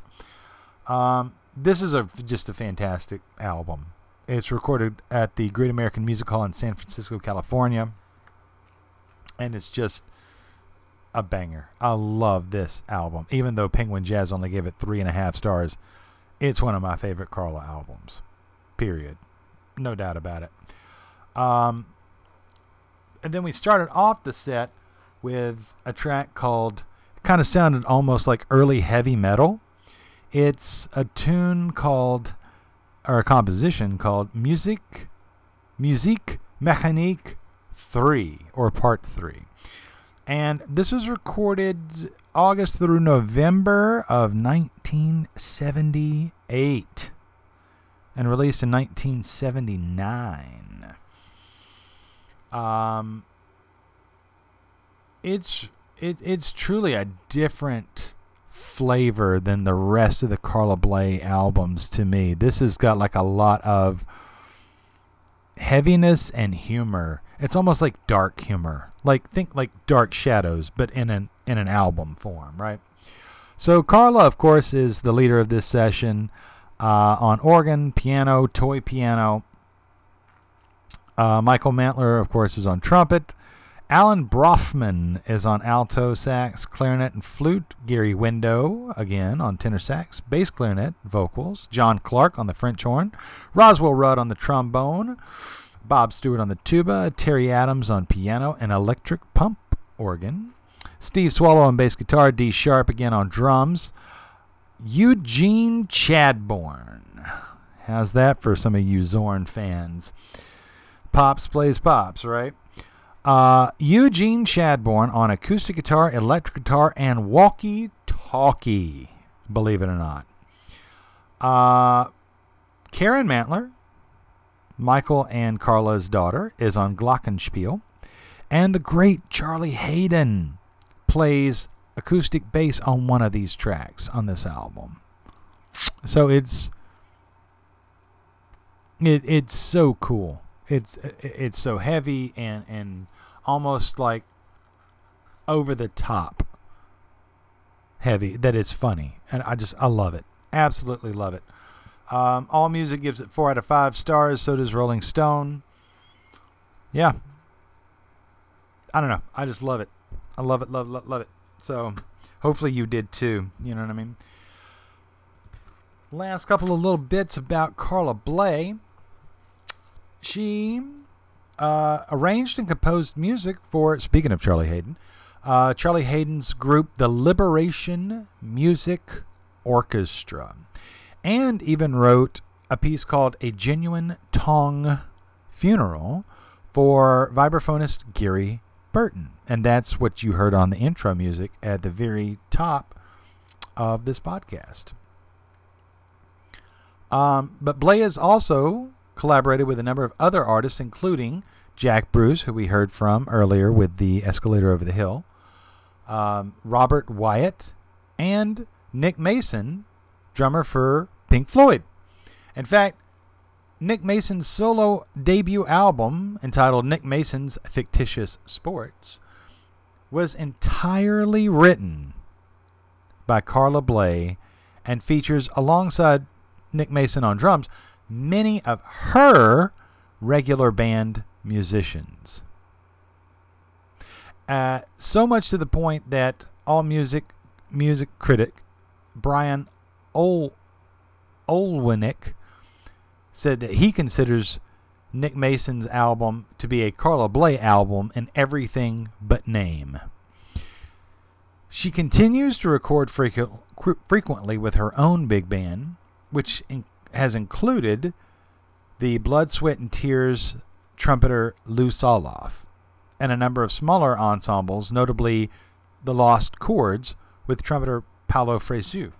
Um, this is a just a fantastic album. It's recorded at the Great American Music Hall in San Francisco, California, and it's just a banger. I love this album, even though Penguin Jazz only gave it three and a half stars. It's one of my favorite Carla albums. Period. No doubt about it. Um, and then we started off the set with a track called, kind of sounded almost like early heavy metal. It's a tune called, or a composition called Musique, Musique Mécanique 3, or Part 3. And this was recorded August through November of 1978 and released in 1979. Um, it's it, it's truly a different flavor than the rest of the Carla Bley albums to me. This has got like a lot of heaviness and humor It's almost like dark humor. Like think like Dark Shadows, but in an in an album form, right? So Carla, of course, is the leader of this session uh, on organ, piano, toy piano. Uh, Michael Mantler, of course, is on trumpet. Alan Braufman is on alto sax, clarinet, and flute. Gary Windo, again, on tenor sax, bass clarinet, vocals. John Clark on the French horn. Roswell Rudd on the trombone. Bob Stewart on the tuba. Terry Adams on piano and electric pump organ. Steve Swallow on bass guitar. D Sharpe again on drums. Eugene Chadbourne. How's that for some of you Zorn fans? Pops plays Pops, right? Uh, Eugene Chadbourne on acoustic guitar, electric guitar, and walkie talkie, believe it or not. Uh, Karen Mantler, Michael and Carla's daughter, is on Glockenspiel. And the great Charlie Haden plays acoustic bass on one of these tracks on this album. So it's it it's so cool. It's it's so heavy and and almost like over the top heavy that it's funny and I just I love it. Absolutely love it. Um, All Music gives it four out of five stars. So does Rolling Stone. Yeah. I don't know. I just love it. I love it. Love love love it. So hopefully you did too. You know what I mean? Last couple of little bits about Carla Bley. She uh, arranged and composed music for, speaking of Charlie Haden, uh, Charlie Haden's group, the Liberation Music Orchestra, and even wrote a piece called A Genuine Tongue Funeral for vibraphonist Gary Burton. And that's what you heard on the intro music at the very top of this podcast. Um, but Bley has also collaborated with a number of other artists, including Jack Bruce, who we heard from earlier with the Escalator Over the Hill, um, Robert Wyatt, and Nick Mason, drummer for Pink Floyd. In fact, Nick Mason's solo debut album, entitled Nick Mason's Fictitious Sports, was entirely written by Carla Bley and features, alongside Nick Mason on drums, many of her regular band musicians. Uh, so much to the point that all music music critic Brian Ol- Olewnick said that he considers Nick Mason's album to be a Carla Bley album in everything but name. She continues to record frequ- frequently with her own big band, which has included the Blood, Sweat, and Tears trumpeter Lou Soloff, and a number of smaller ensembles, notably the Lost Chords with trumpeter Paolo Fresu.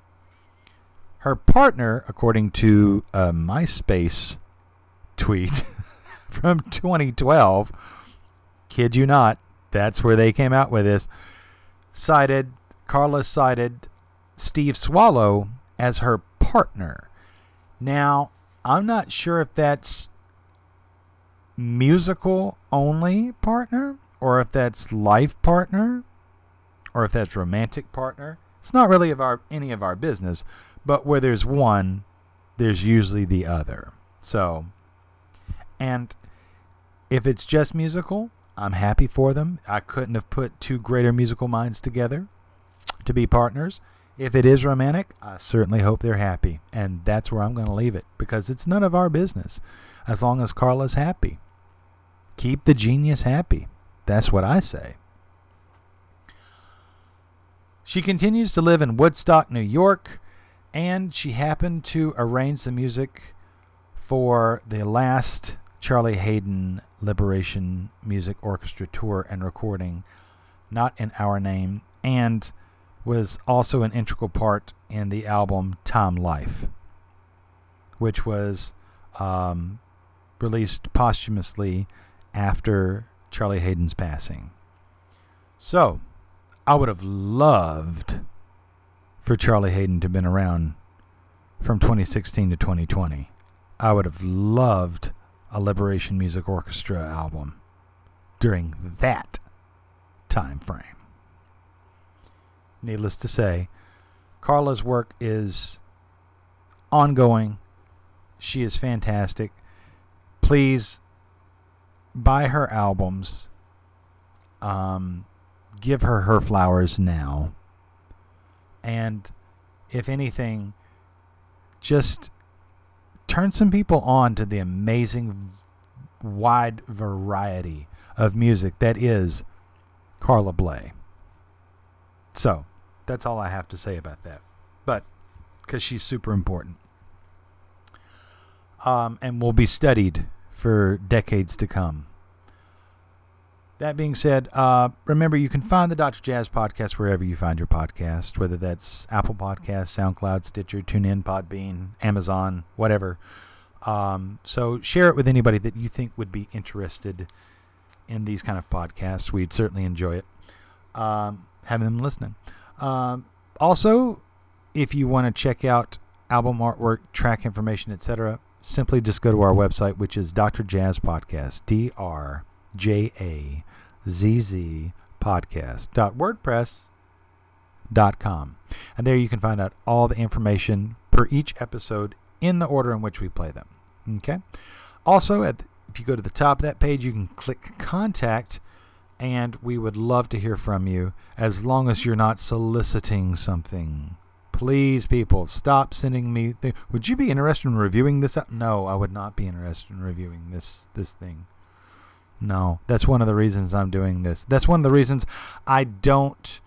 Her partner, according to a MySpace tweet from 2012, kid you not, that's where they came out with this, cited, Carla cited Steve Swallow as her partner. Now, I'm not sure if that's musical only partner or if that's life partner or if that's romantic partner. It's not really of our any of our business, but where there's one, there's usually the other. So, and if it's just musical, I'm happy for them. I couldn't have put two greater musical minds together to be partners. If it is romantic, I certainly hope they're happy. And that's where I'm going to leave it because it's none of our business as long as Carla's happy. Keep the genius happy. That's what I say. She continues to live in Woodstock, New York, and she happened to arrange the music for the last Charlie Haden Liberation Music Orchestra tour and recording, not in our name, and was also an integral part in the album Time Life, which was um, released posthumously after Charlie Haden's passing. So, I would have loved for Charlie Haden to have been around from 2016 to 2020. I would have loved a Liberation Music Orchestra album. during that time frame. Needless to say, Carla's work is ongoing. She is fantastic. Please buy her albums. Um, give her her flowers now. And if anything, just turn some people on to the amazing wide variety of music that is Carla Bley. So, that's all I have to say about that. But, because she's super important. Um, and will be studied for decades to come. That being said, uh, remember you can find the Dr. Jazz podcast wherever you find your podcast, whether that's Apple Podcasts, SoundCloud, Stitcher, TuneIn, Podbean, Amazon, whatever. Um, so share it with anybody that you think would be interested in these kind of podcasts. We'd certainly enjoy it, um, having them listening. Um, also, if you want to check out album artwork, track information, etc., simply just go to our website, which is Dr. Jazz Podcast, D R J A Z Z Podcast dot WordPress dot com, and there you can find out all the information per each episode in the order in which we play them. Okay. Also, at if you go to the top of that page, you can click contact, and we would love to hear from you as long as you're not soliciting something. Please, people, stop sending me. Th- would you be interested in reviewing this? No, I would not be interested in reviewing this this thing. No, that's one of the reasons I'm doing this. That's one of the reasons I don't.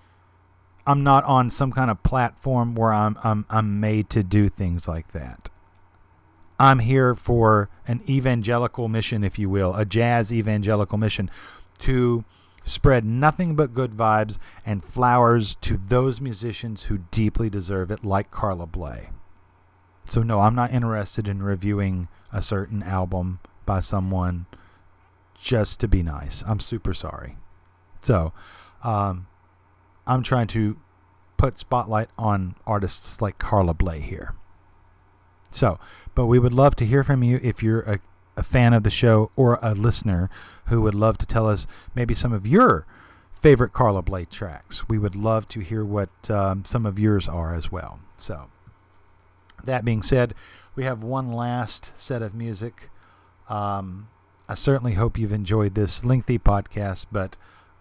I'm not on some kind of platform where I'm I'm I'm made to do things like that. I'm here for an evangelical mission, if you will, a jazz evangelical mission to spread nothing but good vibes and flowers to those musicians who deeply deserve it, like Carla Bley. So, no, I'm not interested in reviewing a certain album by someone just to be nice. I'm super sorry. So, um, I'm trying to put spotlight on artists like Carla Bley here. So, but we would love to hear from you if you're a, a fan of the show or a listener who would love to tell us maybe some of your favorite Carla Bley tracks. We would love to hear what um, some of yours are as well. So, that being said, we have one last set of music. Um, I certainly hope you've enjoyed this lengthy podcast, but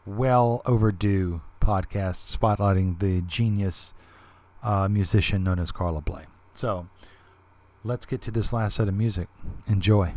well overdue podcast spotlighting the genius uh, musician known as Carla Bley. So, let's get to this last set of music. Enjoy.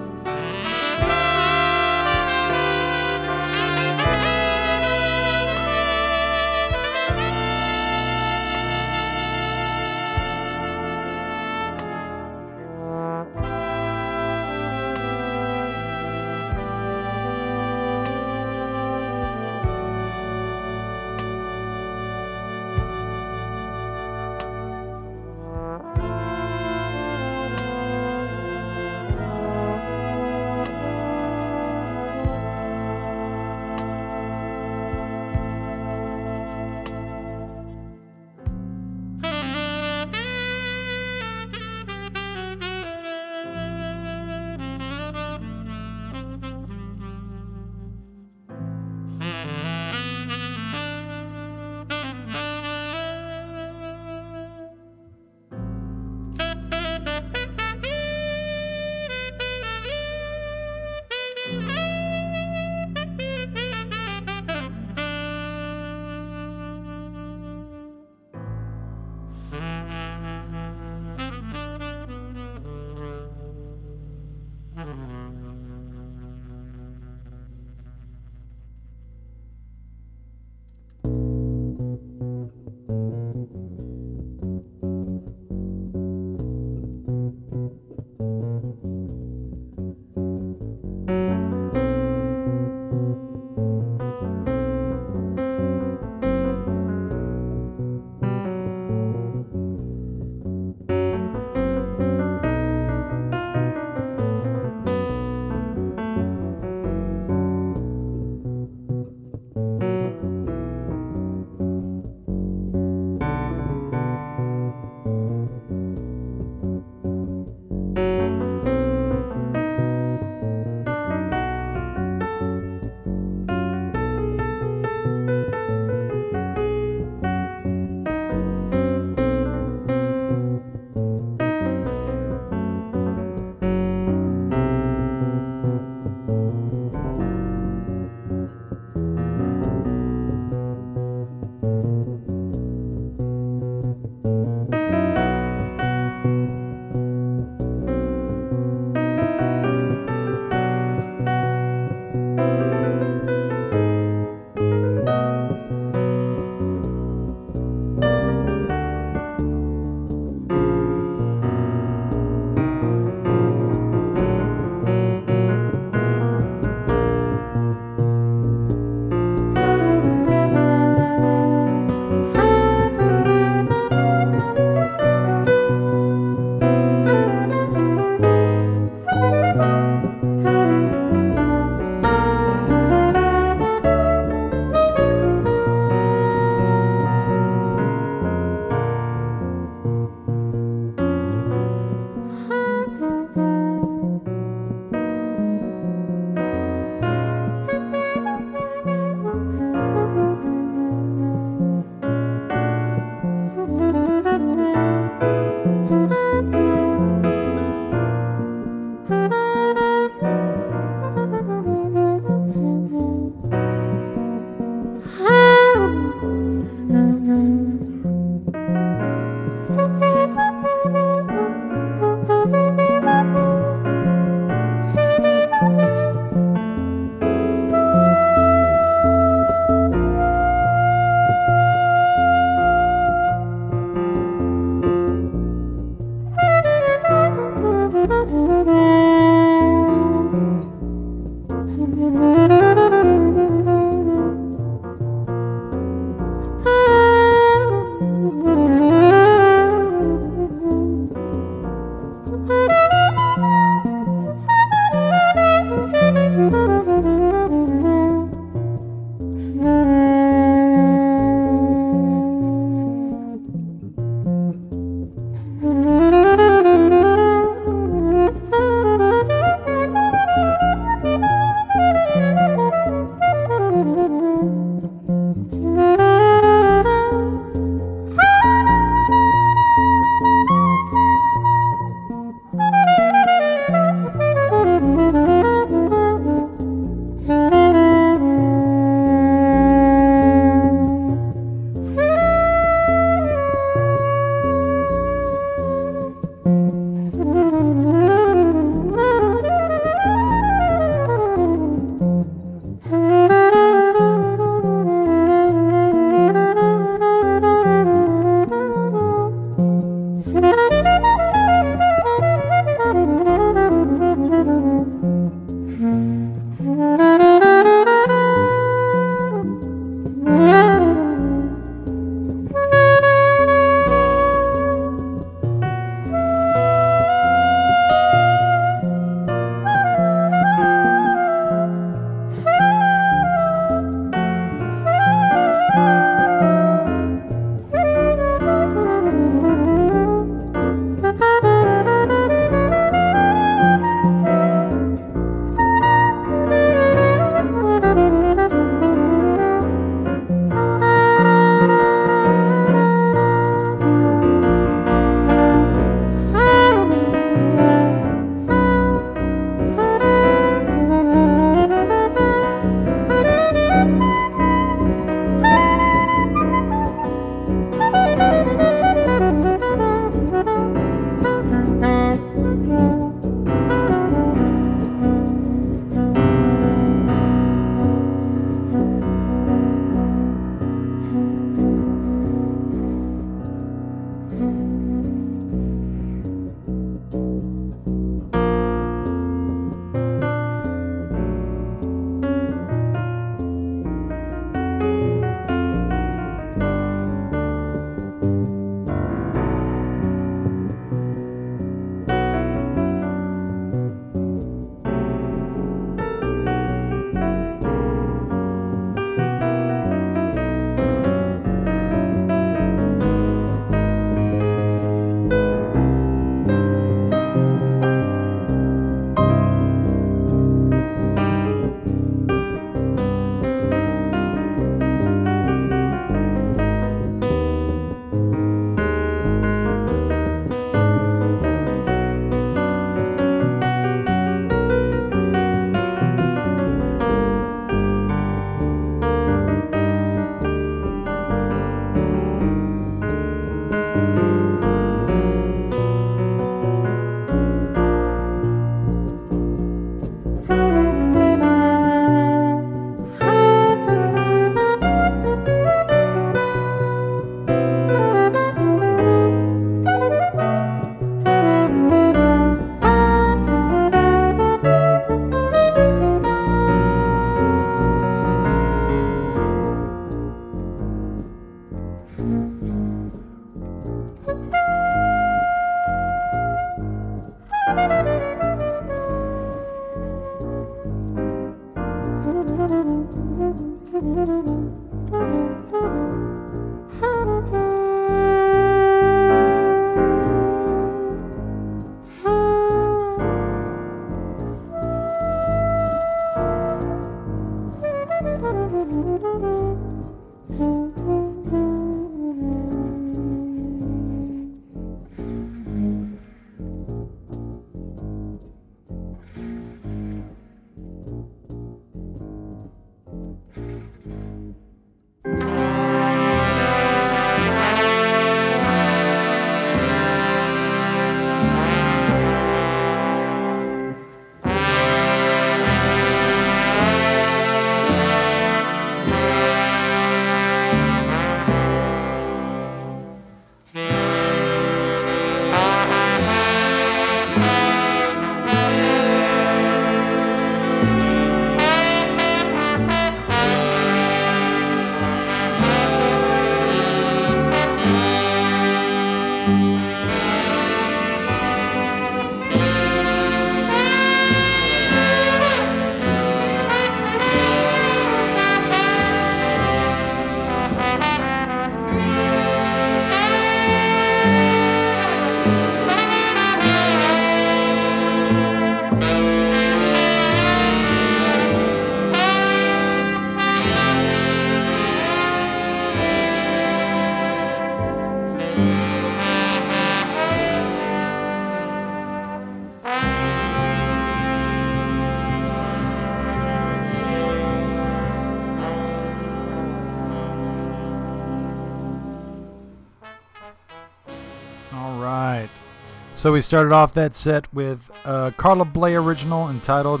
So we started off that set with a Carla Bley original entitled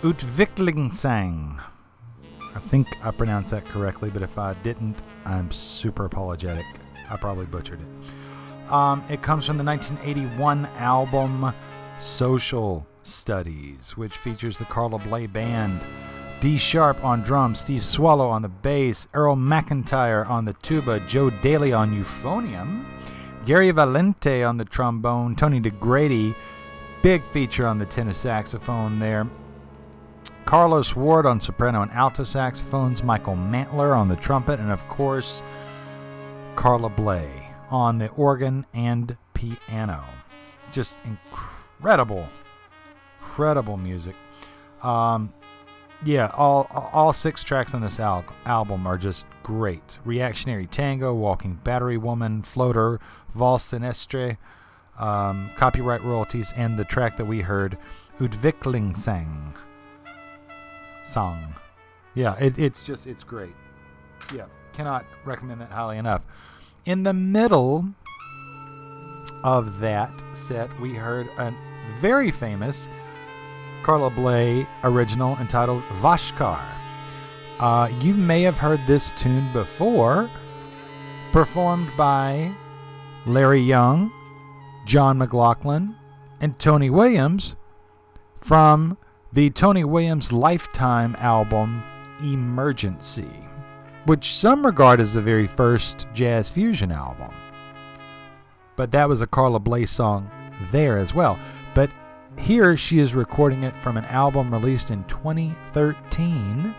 Utviklingssang. I think I pronounced that correctly, but if I didn't, I'm super apologetic. I probably butchered it. Um, it comes from the 1981 album Social Studies, which features the Carla Bley Band. D Sharpe on drums, Steve Swallow on the bass, Earl McIntyre on the tuba, Joe Daley on euphonium, Gary Valente on the trombone, Tony Dagradi, big feature on the tenor saxophone there. Carlos Ward on soprano and alto saxophones, Michael Mantler on the trumpet, and of course, Carla Bley on the organ and piano. Just incredible, incredible music. Um, yeah, all all six tracks on this al- album are just great. Reactionary Tango, Walking Battery Woman, Floater, Valse Sinistre, um, copyright royalties, and the track that we heard, Utviklingssang song. Yeah, it, it's just it's great. Yeah, cannot recommend that highly enough. In the middle of that set, we heard a very famous Carla Bley original entitled Vashkar. Uh, you may have heard this tune before, performed by Larry Young, John McLaughlin, and Tony Williams from the Tony Williams Lifetime album Emergency, which some regard as the very first jazz fusion album. But that was a Carla Bley song there as well. Here she is recording it from an album released in 2013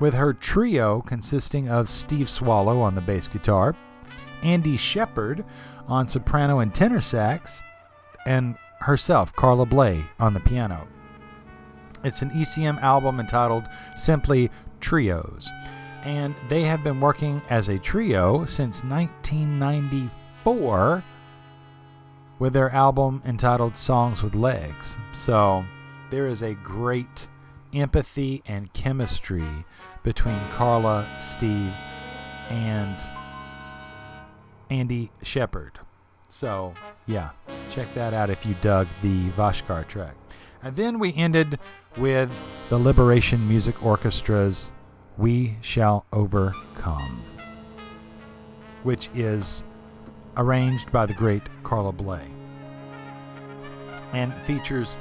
with her trio consisting of Steve Swallow on the bass guitar, Andy Sheppard on soprano and tenor sax, and herself, Carla Bley, on the piano. It's an ECM album entitled simply Trios, and they have been working as a trio since 1994 with their album entitled Songs with Legs. So there is a great empathy and chemistry between Carla, Steve, and Andy Sheppard. So, yeah, check that out if you dug the Vashkar track. And then we ended with the Liberation Music Orchestra's We Shall Overcome, which is arranged by the great Carla Bley. And features,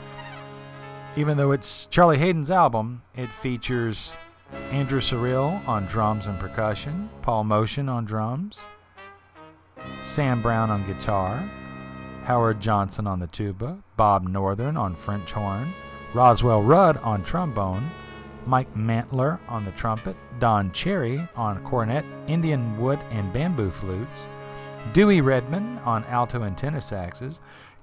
even though it's Charlie Haden's album, it features Andrew Cyrille on drums and percussion, Paul Motian on drums, Sam Brown on guitar, Howard Johnson on the tuba, Bob Northern on French horn, Roswell Rudd on trombone, Mike Mantler on the trumpet, Don Cherry on cornet, Indian wood and bamboo flutes, Dewey Redman on alto and tenor saxes,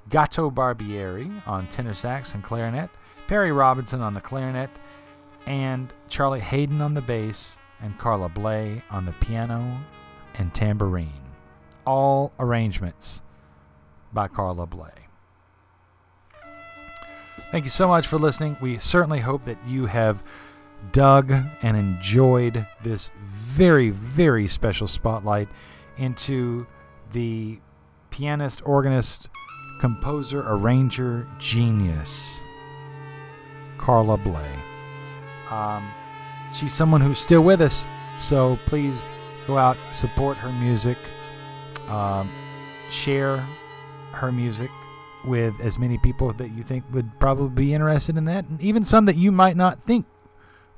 Gato Barbieri on tenor sax and clarinet, Perry Robinson on the clarinet, and Charlie Haden on the bass, and Carla Bley on the piano and tambourine. All arrangements by Carla Bley. Thank you so much for listening. We certainly hope that you have dug and enjoyed this very, very special spotlight into the pianist, organist, composer, arranger, genius, Carla Bley. Um, she's someone who's still with us, so please go out, support her music, um, share her music with as many people that you think would probably be interested in that, and even some that you might not think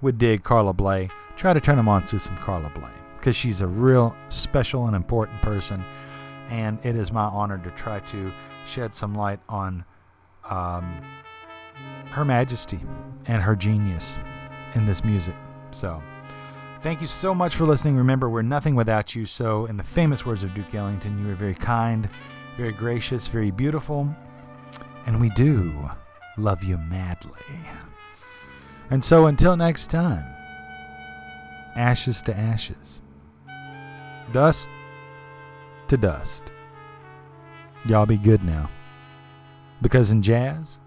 would dig Carla Bley. Try to turn them on to some Carla Bley because she's a real special and important person, and it is my honor to try to shed some light on um, her majesty and her genius in this music. So, thank you so much for listening. Remember, we're nothing without you. So, in the famous words of Duke Ellington, you are very kind, very gracious, very beautiful, and we do love you madly. And so, until next time, ashes to ashes, dust to dust. Y'all be good now. Because in jazz,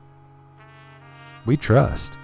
we trust.